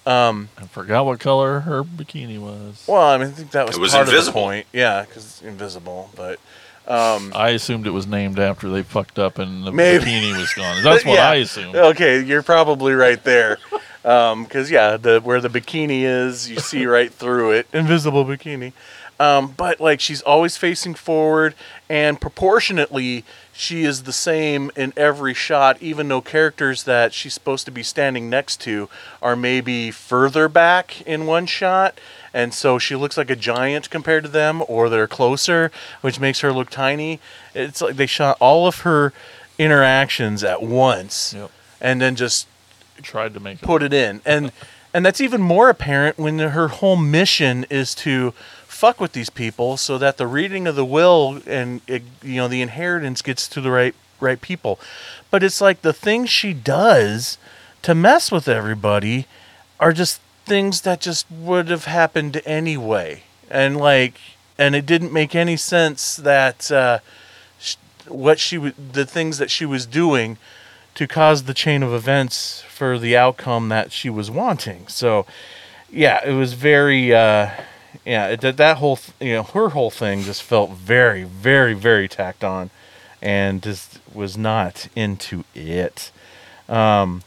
Um, I forgot what color her bikini was. well, I mean, I think that was, It was part of the point. Yeah, because it's invisible. But um, I assumed it was named after they fucked up and the Maybe. bikini was gone. That's what Yeah. I assumed. Okay, you're probably right there. Because yeah, the where the bikini is, you see right through it, invisible bikini. Um, but like she's always facing forward, and proportionately, she is the same in every shot. Even though characters that she's supposed to be standing next to are maybe further back in one shot, and so she looks like a giant compared to them, or they're closer, which makes her look tiny. It's like they shot all of her interactions at once, Yep. and then just Tried to make it. put it in and and that's even more apparent when her whole mission is to fuck with these people so that the reading of the will and you know the inheritance gets to the right right people but it's like the things she does to mess with everybody are just things that just would have happened anyway and like and it didn't make any sense that uh, what she w- the things that she was doing to cause the chain of events for the outcome that she was wanting. So, yeah, it was very, uh, yeah, it, that that whole th- you know her whole thing just felt very, very, very tacked on, and just was not into it. Um,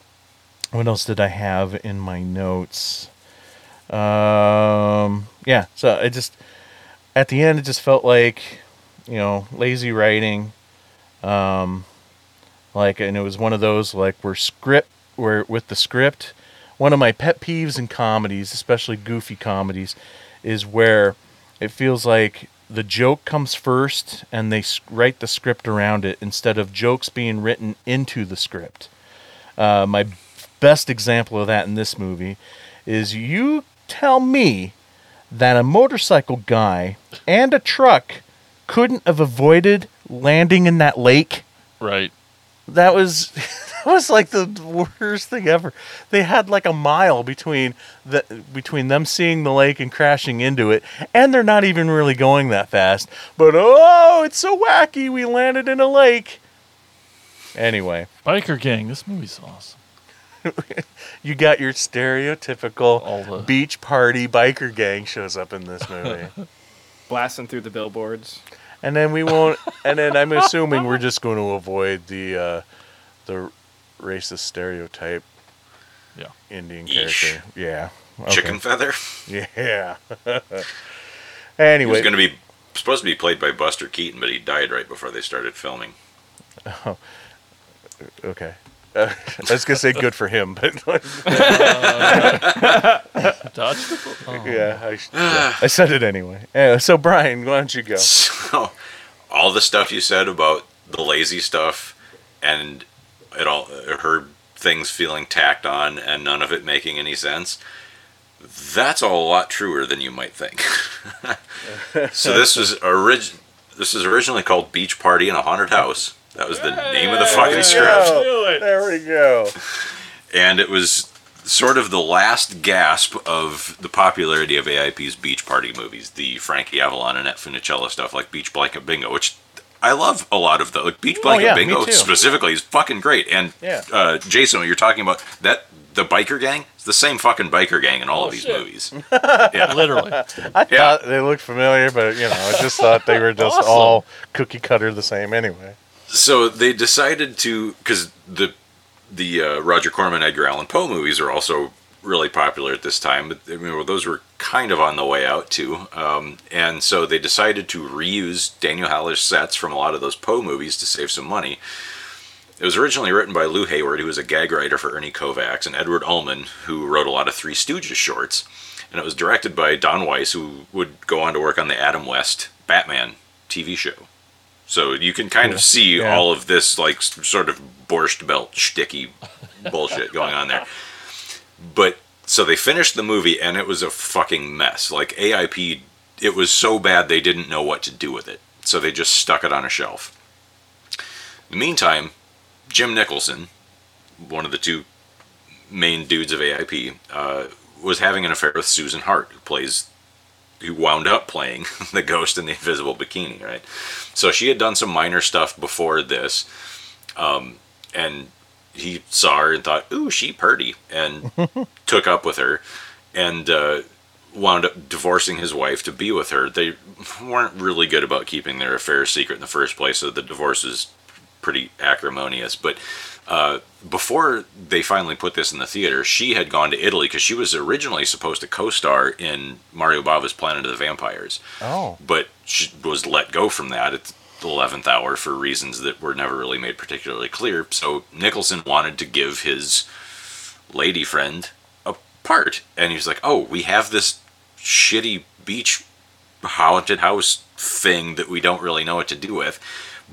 what else did I have in my notes? Um, yeah, so it just at the end it just felt like you know lazy writing. Um, like and it was one of those like where script where with the script one of my pet peeves in comedies especially goofy comedies is where it feels like the joke comes first and they write the script around it instead of jokes being written into the script uh, my best example of that in this movie is you tell me that a motorcycle guy and a truck couldn't have avoided landing in that lake Right. that was that was like the worst thing ever. They had like a mile between the between them seeing the lake and crashing into it, and they're not even really going that fast. But oh, it's so wacky! We landed in a lake. Anyway, Biker Gang. This movie's awesome. you got your stereotypical beach party biker gang shows up in this movie. Blasting through the billboards. and then we won't. And then I'm assuming we're just going to avoid the uh, the racist stereotype. Yeah. Indian Yeesh. character. Yeah. Chicken feather. Yeah. He anyway. was going to be supposed to be played by Buster Keaton, but he died right before they started filming. Oh, okay. Uh, I was gonna say good for him, but Dodged the bullet. Oh. yeah, I, yeah, I said it anyway. Anyway, so Bryan, why don't you go? So, all the stuff you said about the lazy stuff and it all uh, her things feeling tacked on and none of it making any sense. That's a lot truer than you might think. so this was orig- this is originally called Beach Party in a Haunted House. That was the name of the fucking There script. go. There we go. and it was sort of the last gasp of the popularity of AIP's beach party movies, the Frankie Avalon and Annette Funicello stuff, like Beach Blanket Bingo, which I love a lot of the like Beach Oh, Blanket yeah, Bingo specifically is fucking great. And Yeah. uh, Jason, what you're talking about that the biker gang, it's the same fucking biker gang in all of these movies. yeah, Literally. I thought they looked familiar, but you know, I just thought they were just Awesome. all cookie cutter the same anyway. So they decided to because the the uh, Roger Corman, Edgar Allan Poe movies are also really popular at this time, but I mean, well, those were kind of on the way out too. Um, and so they decided to reuse Daniel Haller's sets from a lot of those Poe movies to save some money. It was originally written by Lou Heyward, who was a gag writer for Ernie Kovacs, and Edward Ullman, who wrote a lot of Three Stooges shorts. And it was directed by Don Weis, who would go on to work on the Adam West Batman TV show. So you can kind of see Yeah. all of this, like, sort of Borscht Belt shticky bullshit going on there. But so they finished the movie, and it was a fucking mess. Like AIP, it was so bad they didn't know what to do with it, so they just stuck it on a shelf. In the meantime, Jim Nicholson, one of the two main dudes of AIP, uh, was having an affair with Susan Hart, who plays, who wound up playing the ghost in the invisible bikini, right? So she had done some minor stuff before this, um, and he saw her and thought, "Ooh, she purty," and took up with her, and uh, wound up divorcing his wife to be with her. They weren't really good about keeping their affair secret in the first place, so the divorce is pretty acrimonious. But uh, before they finally put this in the theater, she had gone to Italy because she was originally supposed to co-star in Mario Bava's Planet of the Vampires Oh. but she was let go from that at the 11th hour for reasons that were never really made particularly clear. So Nicholson wanted to give his lady friend a part, and he's like, "Oh, we have this shitty beach haunted house thing that we don't really know what to do with,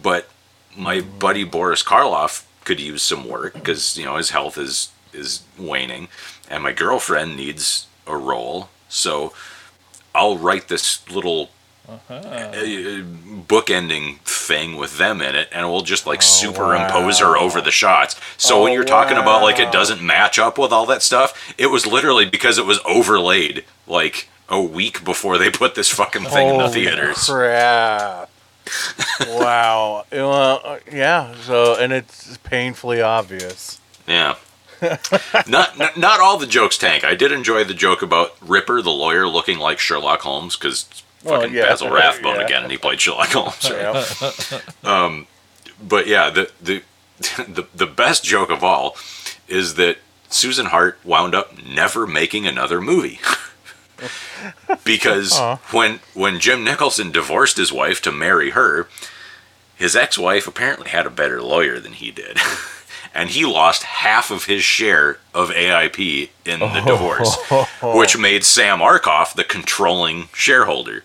but my buddy Boris Karloff could use some work because you know his health is is waning, and my girlfriend needs a role, so." I'll write this little uh, bookending thing with them in it, and we'll just like superimpose her over the shots. So when Oh, you're talking about like it doesn't match up with all that stuff, it was literally because it was overlaid like a week before they put this fucking thing in the theaters. Crap. wow. Well, uh, yeah. So, and it's painfully obvious. Yeah. not, not not all the jokes tank. I did enjoy the joke about Ripper, the lawyer, looking like Sherlock Holmes because Well, fucking yeah. Basil Rathbone Yeah. again, and he played Sherlock Holmes. Right? Yeah. um, but yeah, the, the the the best joke of all is that Susan Hart wound up never making another movie. because Aw. when when Jim Nicholson divorced his wife to marry her, his ex-wife apparently had a better lawyer than he did. And he lost half of his share of AIP in the divorce, which made Sam Arkoff the controlling shareholder.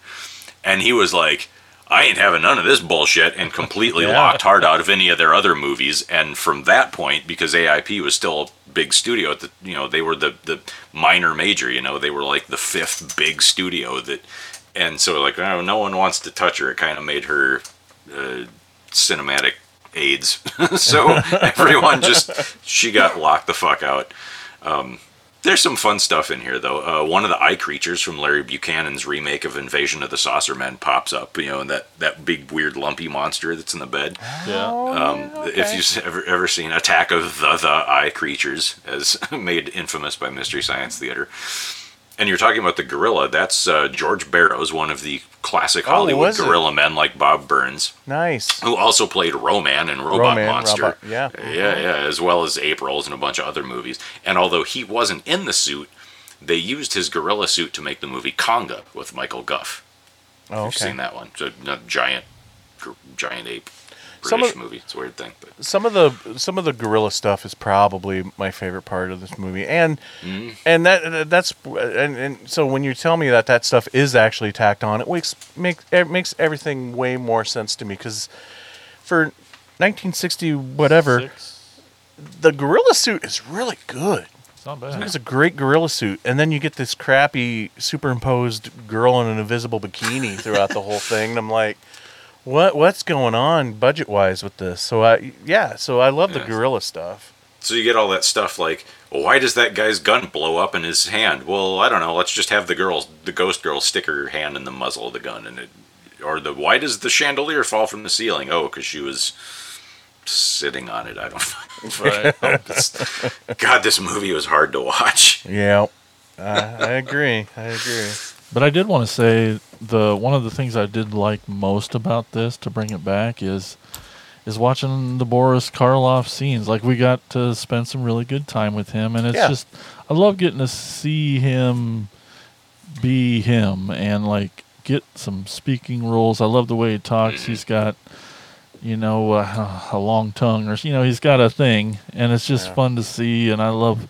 And he was like, I ain't having none of this bullshit, and completely Yeah. locked Hart out of any of their other movies. And from that point, because AIP was still a big studio, at the, you know, they were the, the minor major, you know, they were like the fifth big studio that, and so like, oh, no one wants to touch her. It kind of made her uh, cinematic AIDS. so everyone just, she got locked the fuck out. Um, there's some fun stuff in here, though. Uh, one of the eye creatures from Larry Buchanan's remake of Invasion of the Saucer Men pops up. You know, and that, that big weird lumpy monster that's in the bed. Yeah. Um, If you've ever ever seen Attack of the the Eye Creatures, as made infamous by Mystery Science Theater, and you're talking about the gorilla, that's uh, George Barrows, one of the classic Oh, Hollywood was it? gorilla men like Bob Burns, Nice. who also played Roman in Robot Roman, Monster. Robot- yeah. Yeah, yeah, as well as April's and a bunch of other movies. And although he wasn't in the suit, they used his gorilla suit to make the movie Konga with Michael Gough. Oh, You've seen that one? It's a, giant, giant ape British of- movie. It's a weird thing, but some of the some of the gorilla stuff is probably my favorite part of this movie, and mm. and that that's and, and so when you tell me that that stuff is actually tacked on, it makes makes it makes everything way more sense to me because for 1960 whatever, the gorilla suit is really good. It's not bad. It's a great gorilla suit, and then you get this crappy superimposed girl in an invisible bikini throughout the whole thing. And I'm like, what what's going on budget wise with this? So I yeah, so I love the Yes. gorilla stuff. So you get all that stuff like, well, why does that guy's gun blow up in his hand? Well, I don't know. Let's just have the girl, the ghost girl, stick her hand in the muzzle of the gun, and it, or the why does the chandelier fall from the ceiling? Oh, because she was sitting on it. I don't. know. Right. It's- God, this movie was hard to watch. Yeah, uh, I agree. I agree. But I did want to say the one of the things I did like most about this to bring it back is is watching the Boris Karloff scenes. Like we got to spend some really good time with him, and it's Yeah. just I love getting to see him be him and like get some speaking roles. I love the way he talks. He's got you know uh, a long tongue, or you know he's got a thing, and it's just Yeah. fun to see. And I love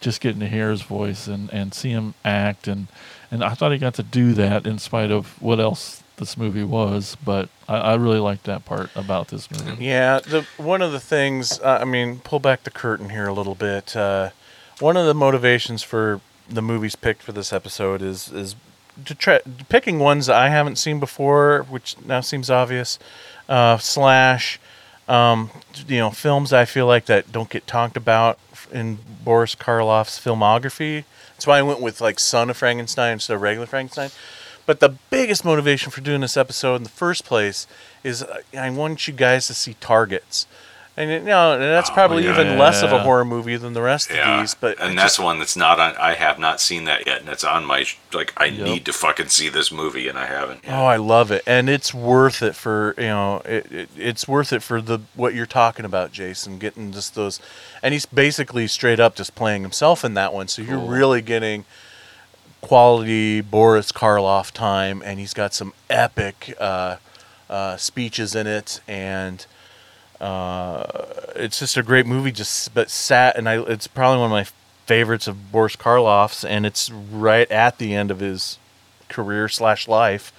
just getting to hear his voice and, and see him act and and I thought he got to do that in spite of what else this movie was, but I, I really liked that part about this movie. Yeah, the one of the things uh, I mean, pull back the curtain here a little bit. Uh, one of the motivations for the movies picked for this episode is is to try picking ones that I haven't seen before, which now seems obvious. Uh, slash, um, you know, films I feel like that don't get talked about in Boris Karloff's filmography. That's why I went with like Son of Frankenstein instead of regular Frankenstein. But the biggest motivation for doing this episode in the first place is uh, I want you guys to see Targets. And you know, and that's probably yeah. even less of a horror movie than the rest Yeah, of these. But and that's just- one that's not on. I have not seen that yet, and it's on my like. I Yep. need to fucking see this movie, and I haven't. Yet. Oh, I love it, and it's worth it for you know it, it, it's worth it for the what you're talking about, Jason. Getting just those, and he's basically straight up just playing himself in that one. So you're really getting quality Boris Karloff time, and he's got some epic uh, uh, speeches in it, and uh, it's just a great movie. Just but sat, and I it's probably one of my favorites of Boris Karloff's, and it's right at the end of his career slash life,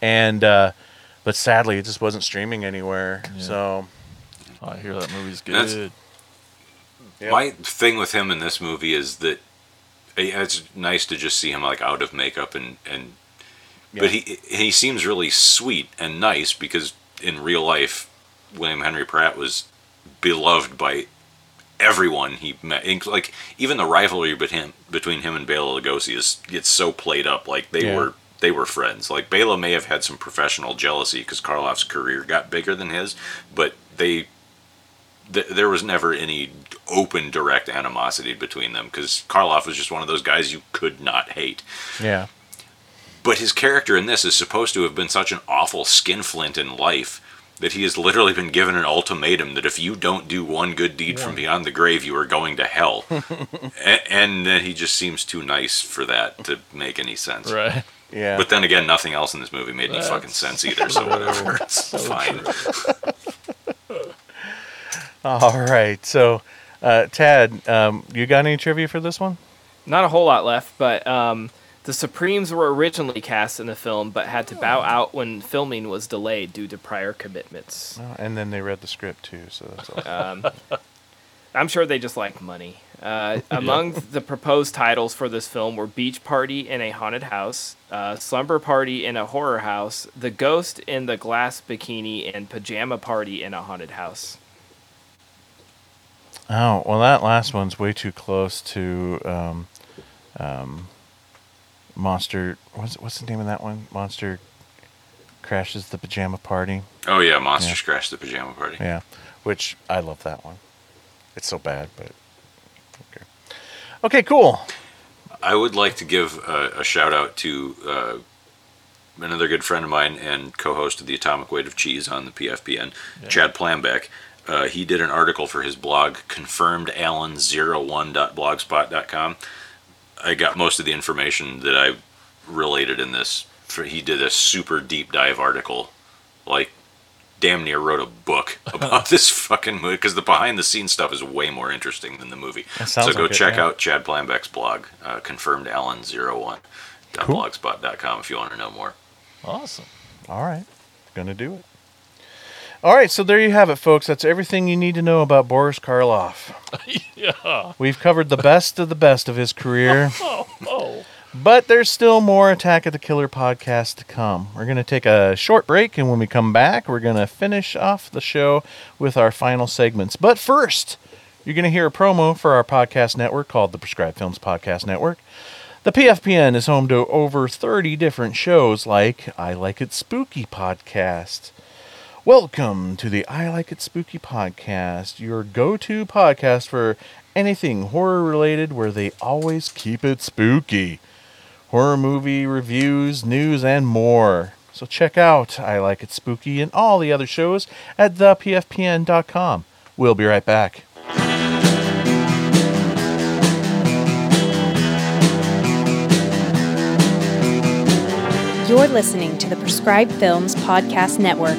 and uh, but sadly it just wasn't streaming anywhere. Yeah. So I hear that movie's good. Yep. My thing with him in this movie is that it's nice to just see him like out of makeup and and, Yeah. but he he seems really sweet and nice because in real life, William Henry Pratt was beloved by everyone he met. Like even the rivalry between him between him and Bela Lugosi is gets so played up. Like they Yeah. were they were friends. Like Bela may have had some professional jealousy because Karloff's career got bigger than his, but they th- there was never any open, direct animosity between them because Karloff was just one of those guys you could not hate. Yeah. But his character in this is supposed to have been such an awful skinflint in life that he has literally been given an ultimatum that if you don't do one good deed from beyond the grave, you are going to hell. A- and then he just seems too nice for that to make any sense. Right. Yeah. But then again, nothing else in this movie made any fucking sense either, so whatever. It's so fine. All right. So, uh, Tad, um, you got any trivia for this one? Not a whole lot left, but um, the Supremes were originally cast in the film, but had to bow out when filming was delayed due to prior commitments. Oh, and then they read the script too, so that's all. Um, I'm sure they just like money. Uh, among the proposed titles for this film were Beach Party in a Haunted House, uh, Slumber Party in a Horror House, The Ghost in the Glass Bikini, and Pajama Party in a Haunted House. Oh well, that last one's way too close to um, um, Monster. What's what's the name of that one? Monster crashes the pajama party. Oh, yeah, Monsters Crash the Pajama Party. Yeah, which I love that one. It's so bad, but okay. Okay, cool. I would like to give a, a shout out to uh, another good friend of mine and co-host of the Atomic Weight of Cheese on the PFPN, Chad Plambeck. Uh, he did an article for his blog, confirmedalan01.blogspot.com. I got most of the information that I related in this. For, he did a super deep dive article, like damn near wrote a book about this fucking movie because the behind the scenes stuff is way more interesting than the movie. So go like it, check yeah. out Chad Plambeck's blog, uh, confirmedalan01.blogspot.com if you want to know more. Awesome. All right, gonna do it. All right, so there you have it, folks. That's everything you need to know about Boris Karloff. Yeah. We've covered the best of the best of his career. Oh, oh. But there's still more Attack of the Killer podcast to come. We're going to take a short break, and when we come back, we're going to finish off the show with our final segments. But first, you're going to hear a promo for our podcast network called the Prescribed Films Podcast Network. The PFPN is home to over 30 different shows like I Like It Spooky podcast. Welcome to the I Like It Spooky podcast, your go to podcast for anything horror related where they always keep it spooky. Horror movie reviews, news, and more. So check out I Like It Spooky and all the other shows at thepfpn.com. We'll be right back. You're listening to the Prescribed Films Podcast Network,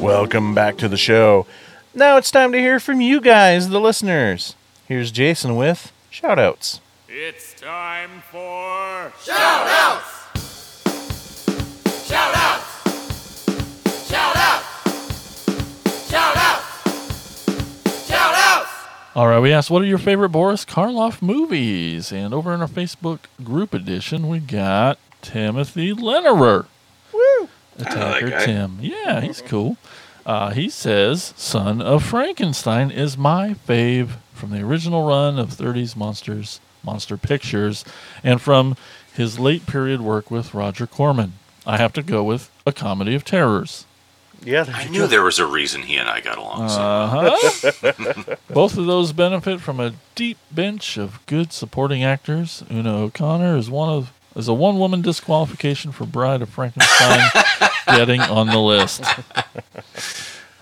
Welcome back to the show. Now it's time to hear from you guys, the listeners. Here's Jason with shoutouts. It's time for Shout outs! Shout outs! Shout outs! Shout outs! Shout outs! All right, we asked, what are your favorite Boris Karloff movies? And over in our Facebook group edition, we got Timothy Lennerer. Woo! Attacker guy. Tim. Yeah, he's cool. Uh, he says, Son of Frankenstein is my fave from the original run of 30s Monsters, Monster Pictures, and from his late period work with Roger Corman. I have to go with A Comedy of Terrors. Yeah, I knew there was a reason he and I got along so Uh-huh. Both of those benefit from a deep bench of good supporting actors. Una O'Connor is one of is a one woman disqualification for Bride of Frankenstein getting on the list.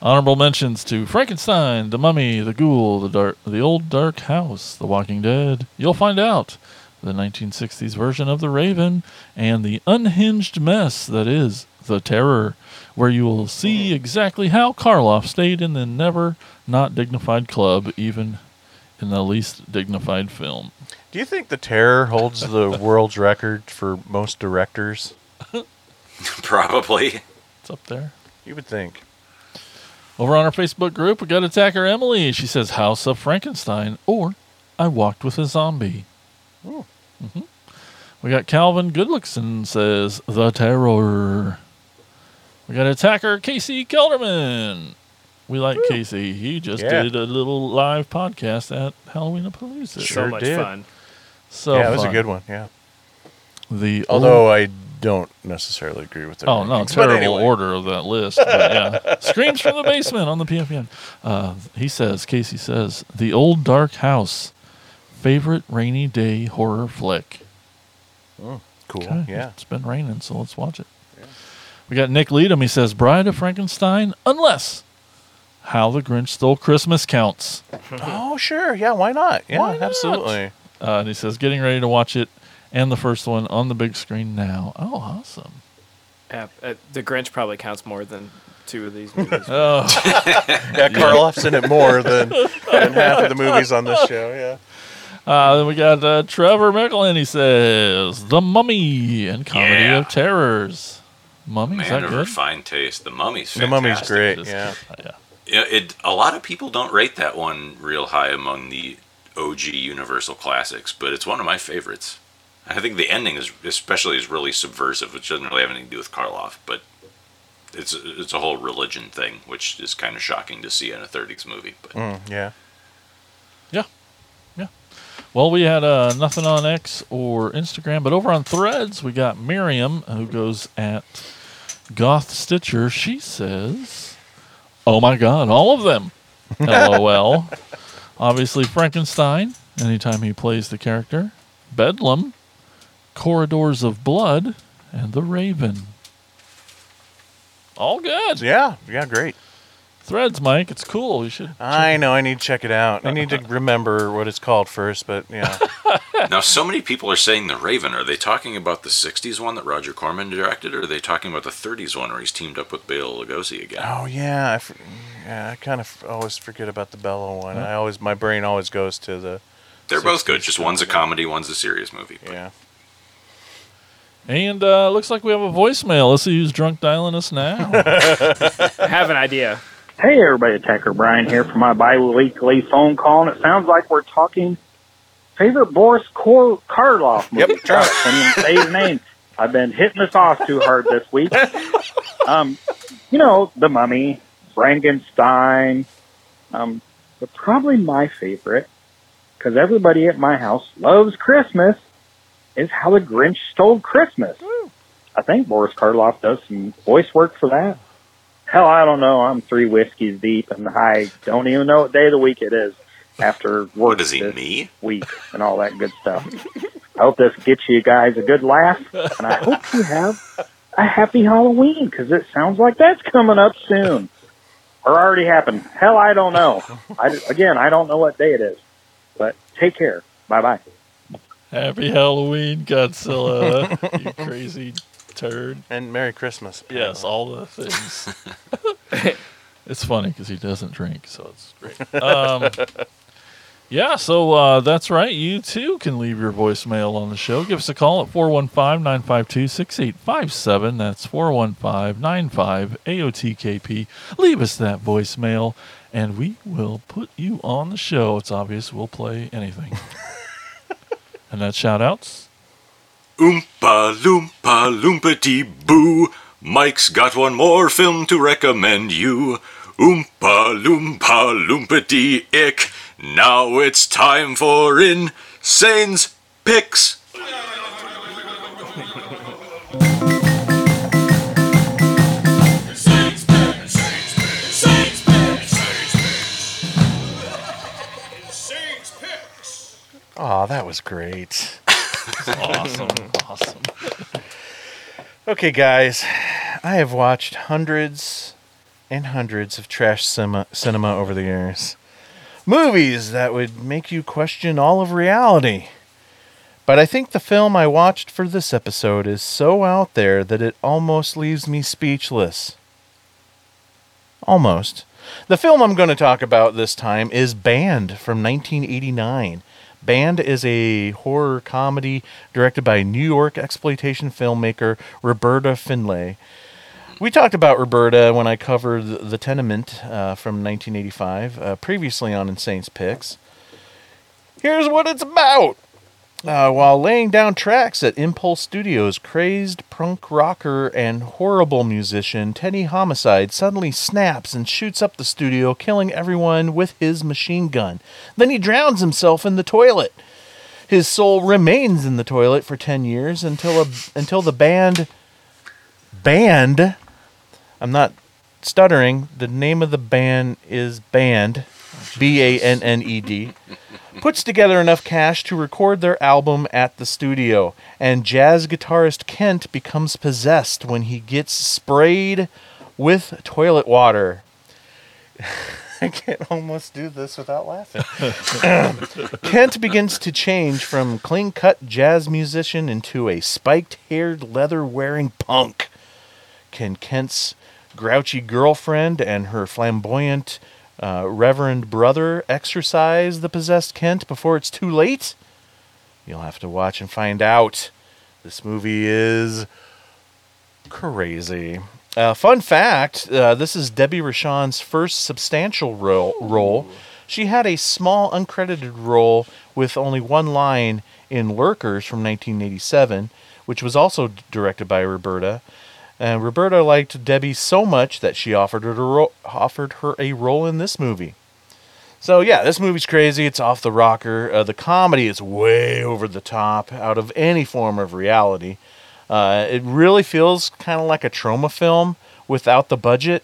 Honorable mentions to Frankenstein, The Mummy, The Ghoul, The Dark, The Old Dark House, The Walking Dead. You'll find out the 1960s version of The Raven and the unhinged mess that is The Terror, where you will see exactly how Karloff stayed in the never not dignified club, even in the least dignified film. Do you think The Terror holds the world's record for most directors? Probably. It's up there. You would think. Over on our Facebook group, we got attacker Emily. She says House of Frankenstein or I Walked with a Zombie. Oh. hmm We got Calvin Goodlickson says The Terror. We got attacker Casey Kelderman. We like Casey. He just Yeah. did a little live podcast at Halloween Palooza. Sure much did. fun. So yeah, it was a good one. Yeah. The Although I don't necessarily agree with it. Oh no, terrible order of that list. But yeah, screams from the basement on the PFN. Uh, he says, Casey says, the old dark house, favorite rainy day horror flick. Oh, cool. Okay, Yeah. it's been raining, so let's watch it. We got Nick Leadham. He says, Bride of Frankenstein, unless How the Grinch Stole Christmas counts. oh sure. Yeah. Why not? Yeah. Why not? Absolutely. Uh, and he says, getting ready to watch it and the first one on the big screen now. Oh, awesome. Yeah, uh, the Grinch probably counts more than two of these movies. Oh. yeah, Karloff's in it more than, than half of the movies on this show. Yeah. Uh, then we got uh, Trevor Micklin. He says, The Mummy and Comedy Yeah. of Terrors. Mummy, is Man that of good? refined taste. The Mummy's fantastic. The Mummy's great. It is Yeah. good. yeah. Yeah, it. A lot of people don't rate that one real high among the OG Universal classics, but it's one of my favorites. I think the ending is, especially, is really subversive, which doesn't really have anything to do with Karloff, but it's it's a whole religion thing, which is kind of shocking to see in a 30s movie. But Mm, yeah. Yeah. Yeah. Well, we had uh, nothing on X or Instagram, but over on Threads, we got Miriam, who goes at Goth Stitcher. She says, Oh my God, all of them. LOL. Obviously, Frankenstein, anytime he plays the character. Bedlam, Corridors of Blood, and The Raven. All good. Yeah. Yeah. Great. Threads, Mike. It's cool. You should. I know. I need to check it out. I need to remember what it's called first, but yeah. now, so many people are saying The Raven. Are they talking about the 60s one that Roger Corman directed, or are they talking about the 30s one where he's teamed up with Bela Lugosi again? Oh yeah. I, f- yeah, I kind of always forget about the Bela one. I always my brain always goes to the. They're both good. 60s Just one's a comedy, one's a serious movie. but- Yeah. And uh, looks like we have a voicemail. Let's see who's drunk dialing us now. I have an idea. Hey, everybody, Attacker Brian here for my bi-weekly phone call, and it sounds like we're talking favorite Boris Kor- Karloff movie. Yep. I say his name. I've been hitting this off too hard this week. Um, you know, The Mummy, Frankenstein, um, but probably my favorite, because everybody at my house loves Christmas, is How the Grinch Stole Christmas. I think Boris Karloff does some voice work for that. Hell, I don't know. I'm three whiskeys deep, and I don't even know what day of the week it is after work What is he, this me? week and all that good stuff. I hope this gets you guys a good laugh, and I hope you have a happy Halloween because it sounds like that's coming up soon or already happened. Hell, I don't know. I, again, I don't know what day it is, but take care. Bye bye. Happy Halloween, Godzilla. you crazy turd. And Merry Christmas. Yes, all the things. it's funny because he doesn't drink, so it's great. Um, yeah, so uh, that's right. You too can leave your voicemail on the show. Give us a call at 415 952 6857. That's 415 95 AOTKP. Leave us that voicemail, and we will put you on the show. It's obvious we'll play anything. and that's shout outs. Oompa loompa loompity boo. Mike's got one more film to recommend you. Oompa loompa loompity ick. Now it's time for Insane's Picks. Oh, that was great. Awesome. awesome. Okay, guys, I have watched hundreds and hundreds of trash cinema, cinema over the years. Movies that would make you question all of reality. But I think the film I watched for this episode is so out there that it almost leaves me speechless. Almost. The film I'm going to talk about this time is Banned from 1989. Banned is a horror comedy directed by New York exploitation filmmaker Roberta Findlay. We talked about Roberta when I covered the, the Tenement uh, from 1985, uh, previously on Insane's Picks. Here's what it's about. Uh, while laying down tracks at Impulse Studios, crazed punk rocker and horrible musician Teddy Homicide suddenly snaps and shoots up the studio, killing everyone with his machine gun. Then he drowns himself in the toilet. His soul remains in the toilet for 10 years until a, until the band band I'm not stuttering. The name of the band is Banned, B A N N E D, puts together enough cash to record their album at the studio. And jazz guitarist Kent becomes possessed when he gets sprayed with toilet water. I can't almost do this without laughing. Kent begins to change from clean cut jazz musician into a spiked haired, leather wearing punk. Can Kent's grouchy girlfriend and her flamboyant uh, reverend brother exorcise the possessed Kent before it's too late? You'll have to watch and find out. This movie is crazy. Uh, fun fact uh, this is Debbie Rochon's first substantial ro- role. She had a small uncredited role with only one line in Lurkers from 1987, which was also directed by Roberta. And Roberta liked Debbie so much that she offered her, a ro- offered her a role in this movie. So yeah, this movie's crazy. It's off the rocker. Uh, the comedy is way over the top, out of any form of reality. Uh, it really feels kind of like a Troma film without the budget.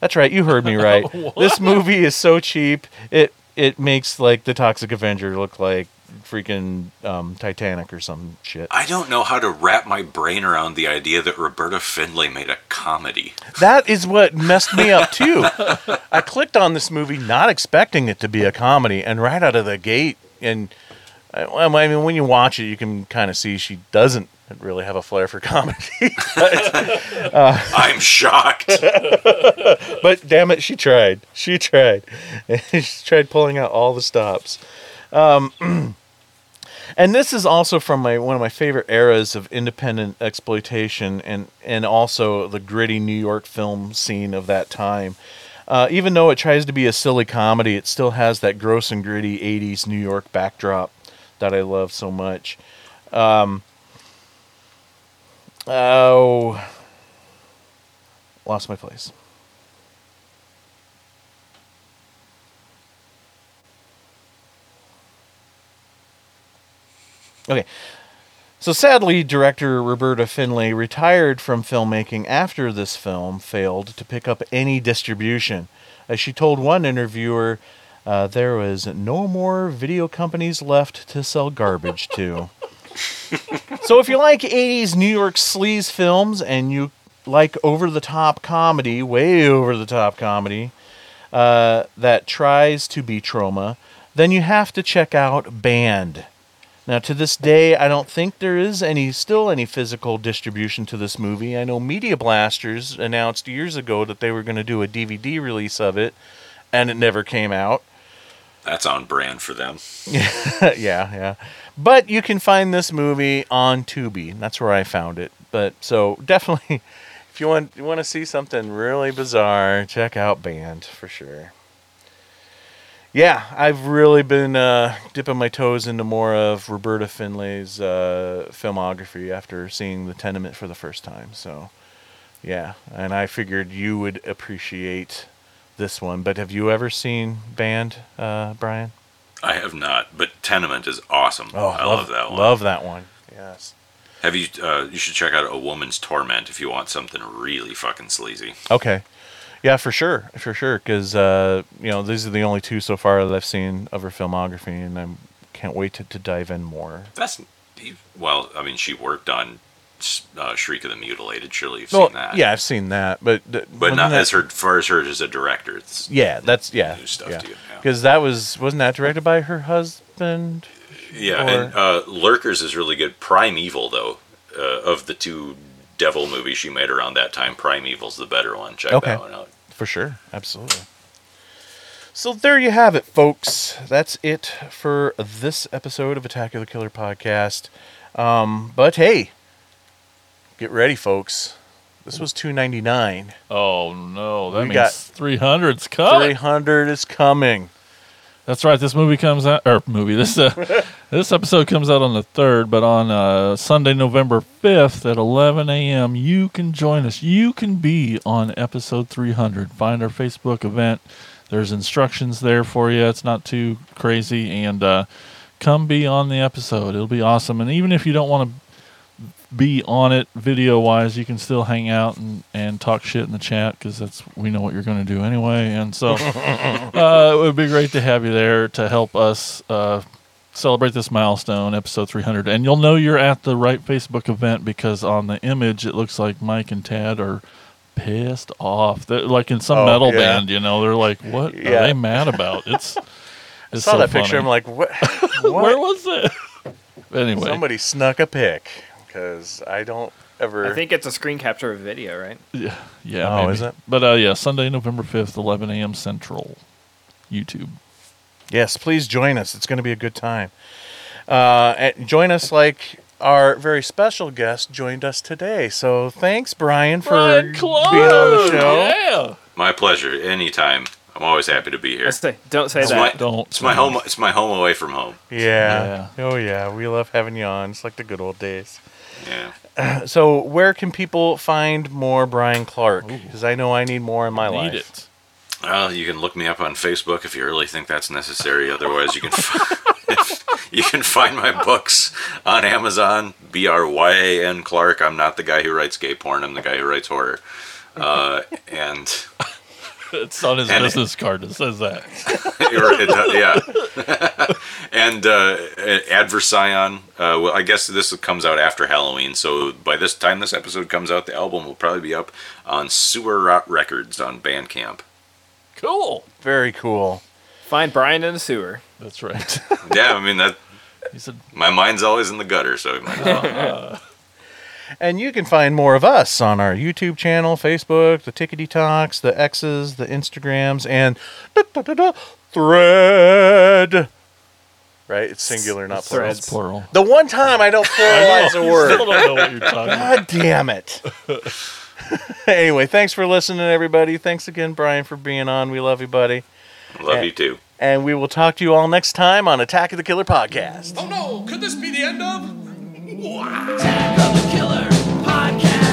That's right, you heard me right. this movie is so cheap. It it makes like the Toxic Avenger look like freaking um, Titanic or some shit. I don't know how to wrap my brain around the idea that Roberta Findlay made a comedy. That is what messed me up too. I clicked on this movie not expecting it to be a comedy, and right out of the gate, and I, I mean, when you watch it, you can kind of see she doesn't really have a flair for comedy. but, uh, I'm shocked. but damn it, she tried. She tried. she tried pulling out all the stops. Um, and this is also from my one of my favorite eras of independent exploitation and and also the gritty New York film scene of that time. Uh, even though it tries to be a silly comedy, it still has that gross and gritty '80s New York backdrop that I love so much. Um, oh, lost my place. Okay. So sadly, director Roberta Findlay retired from filmmaking after this film failed to pick up any distribution. As she told one interviewer, uh, there was no more video companies left to sell garbage to. so if you like 80s New York sleaze films and you like over the top comedy, way over the top comedy, uh, that tries to be Troma, then you have to check out Banned. Now, to this day, I don't think there is any still any physical distribution to this movie. I know Media Blasters announced years ago that they were going to do a DVD release of it, and it never came out. That's on brand for them. yeah, yeah. But you can find this movie on Tubi. That's where I found it. But so definitely, if you want you want to see something really bizarre, check out Banned for sure. Yeah, I've really been uh, dipping my toes into more of Roberta Findlay's uh, filmography after seeing The Tenement for the first time. So, yeah, and I figured you would appreciate this one. But have you ever seen Banned, uh, Bryan? I have not, but Tenement is awesome. Oh, I love, love, that one. Love that one. Yes. Have you? Uh, you should check out A Woman's Torment if you want something really fucking sleazy. Okay. Yeah, for sure, for sure. Because uh, you know these are the only two so far that I've seen of her filmography, and I can't wait to, to dive in more. That's well. I mean, she worked on uh, Shriek of the Mutilated. Surely you've Well, seen that. yeah, I've seen that, but but wasn't that- as her far as her as a director. It's Yeah, that's yeah, new stuff yeah. to you. Because that was wasn't that directed by her husband? Yeah, Or- and uh, Lurkers is really good. Prime Evil, though, uh, of the two devil movies she made around that time, Prime Evil's the better one. Check okay, that one out. For sure, absolutely. So there you have it, folks. That's it for this episode of Attack of the Killer podcast. Um, but hey, get ready, folks. This was two ninety nine. Oh no, that We means got 300's coming. Three hundred is coming. That's right. This movie comes out, or movie. This uh, this episode comes out on the third, but on uh, Sunday, November fifth at eleven a.m. You can join us. You can be on episode three hundred. Find our Facebook event. There's instructions there for you. It's not too crazy, and uh, come be on the episode. It'll be awesome. And even if you don't want to be on it video wise, you can still hang out and, and talk shit in the chat because that's we know what you're going to do anyway. And so uh, it would be great to have you there to help us uh, celebrate this milestone, episode 300. And you'll know you're at the right Facebook event because on the image it looks like Mike and Tad are pissed off. They're like in some Oh, metal yeah. band, you know, they're like, what Yeah. are they mad about? It's, I saw so that picture. I'm like, what? Where was it? Anyway. somebody snuck a pic because I don't ever. I think it's a screen capture of video, right? Yeah, yeah. Oh, maybe. is it? But uh, yeah, Sunday, November fifth, eleven a.m. Central, YouTube. Yes, please join us. It's going to be a good time. Uh, and join us like our very special guest joined us today. So thanks, Bryan, for Bryan being on the show. Yeah. My pleasure. Anytime. I'm always happy to be here. Let's say, don't say It's that. my, Don't It's my home. It's my home away from home. Yeah. Oh, yeah. We love having you on. It's like the good old days. Yeah. So, where can people find more Bryan Clark? Because I know I need more in my Need life. it. Well, you can look me up on Facebook if you really think that's necessary. Otherwise, you can f- you can find my books on Amazon. B R Y A N Clark. I'm not the guy who writes gay porn. I'm the guy who writes horror. Uh, and It's on his And- business card. It says that. Or it- yeah. and uh, Adversion. Uh, well, I guess this comes out after Halloween, so by this time this episode comes out, the album will probably be up on Sewer Rot Records on Bandcamp. Cool. Very cool. Find Bryan in the sewer. That's right. Yeah, I mean that. He said, My mind's always in the gutter, so you might as well. And you can find more of us on our YouTube channel, Facebook, the Tickety Talks, the X's, the Instagrams, and thread. Right? It's singular, not plural. Threads. plural. The one time I don't pluralize a you word. still don't know what you're talking about. God damn it. anyway, thanks for listening, everybody. Thanks again, Bryan, for being on. We love you, buddy. Love And- you too. And we will talk to you all next time on Attack of the Killer Podcast. Oh no, could this be the end of? Wow. Attack of the Killer Podcast.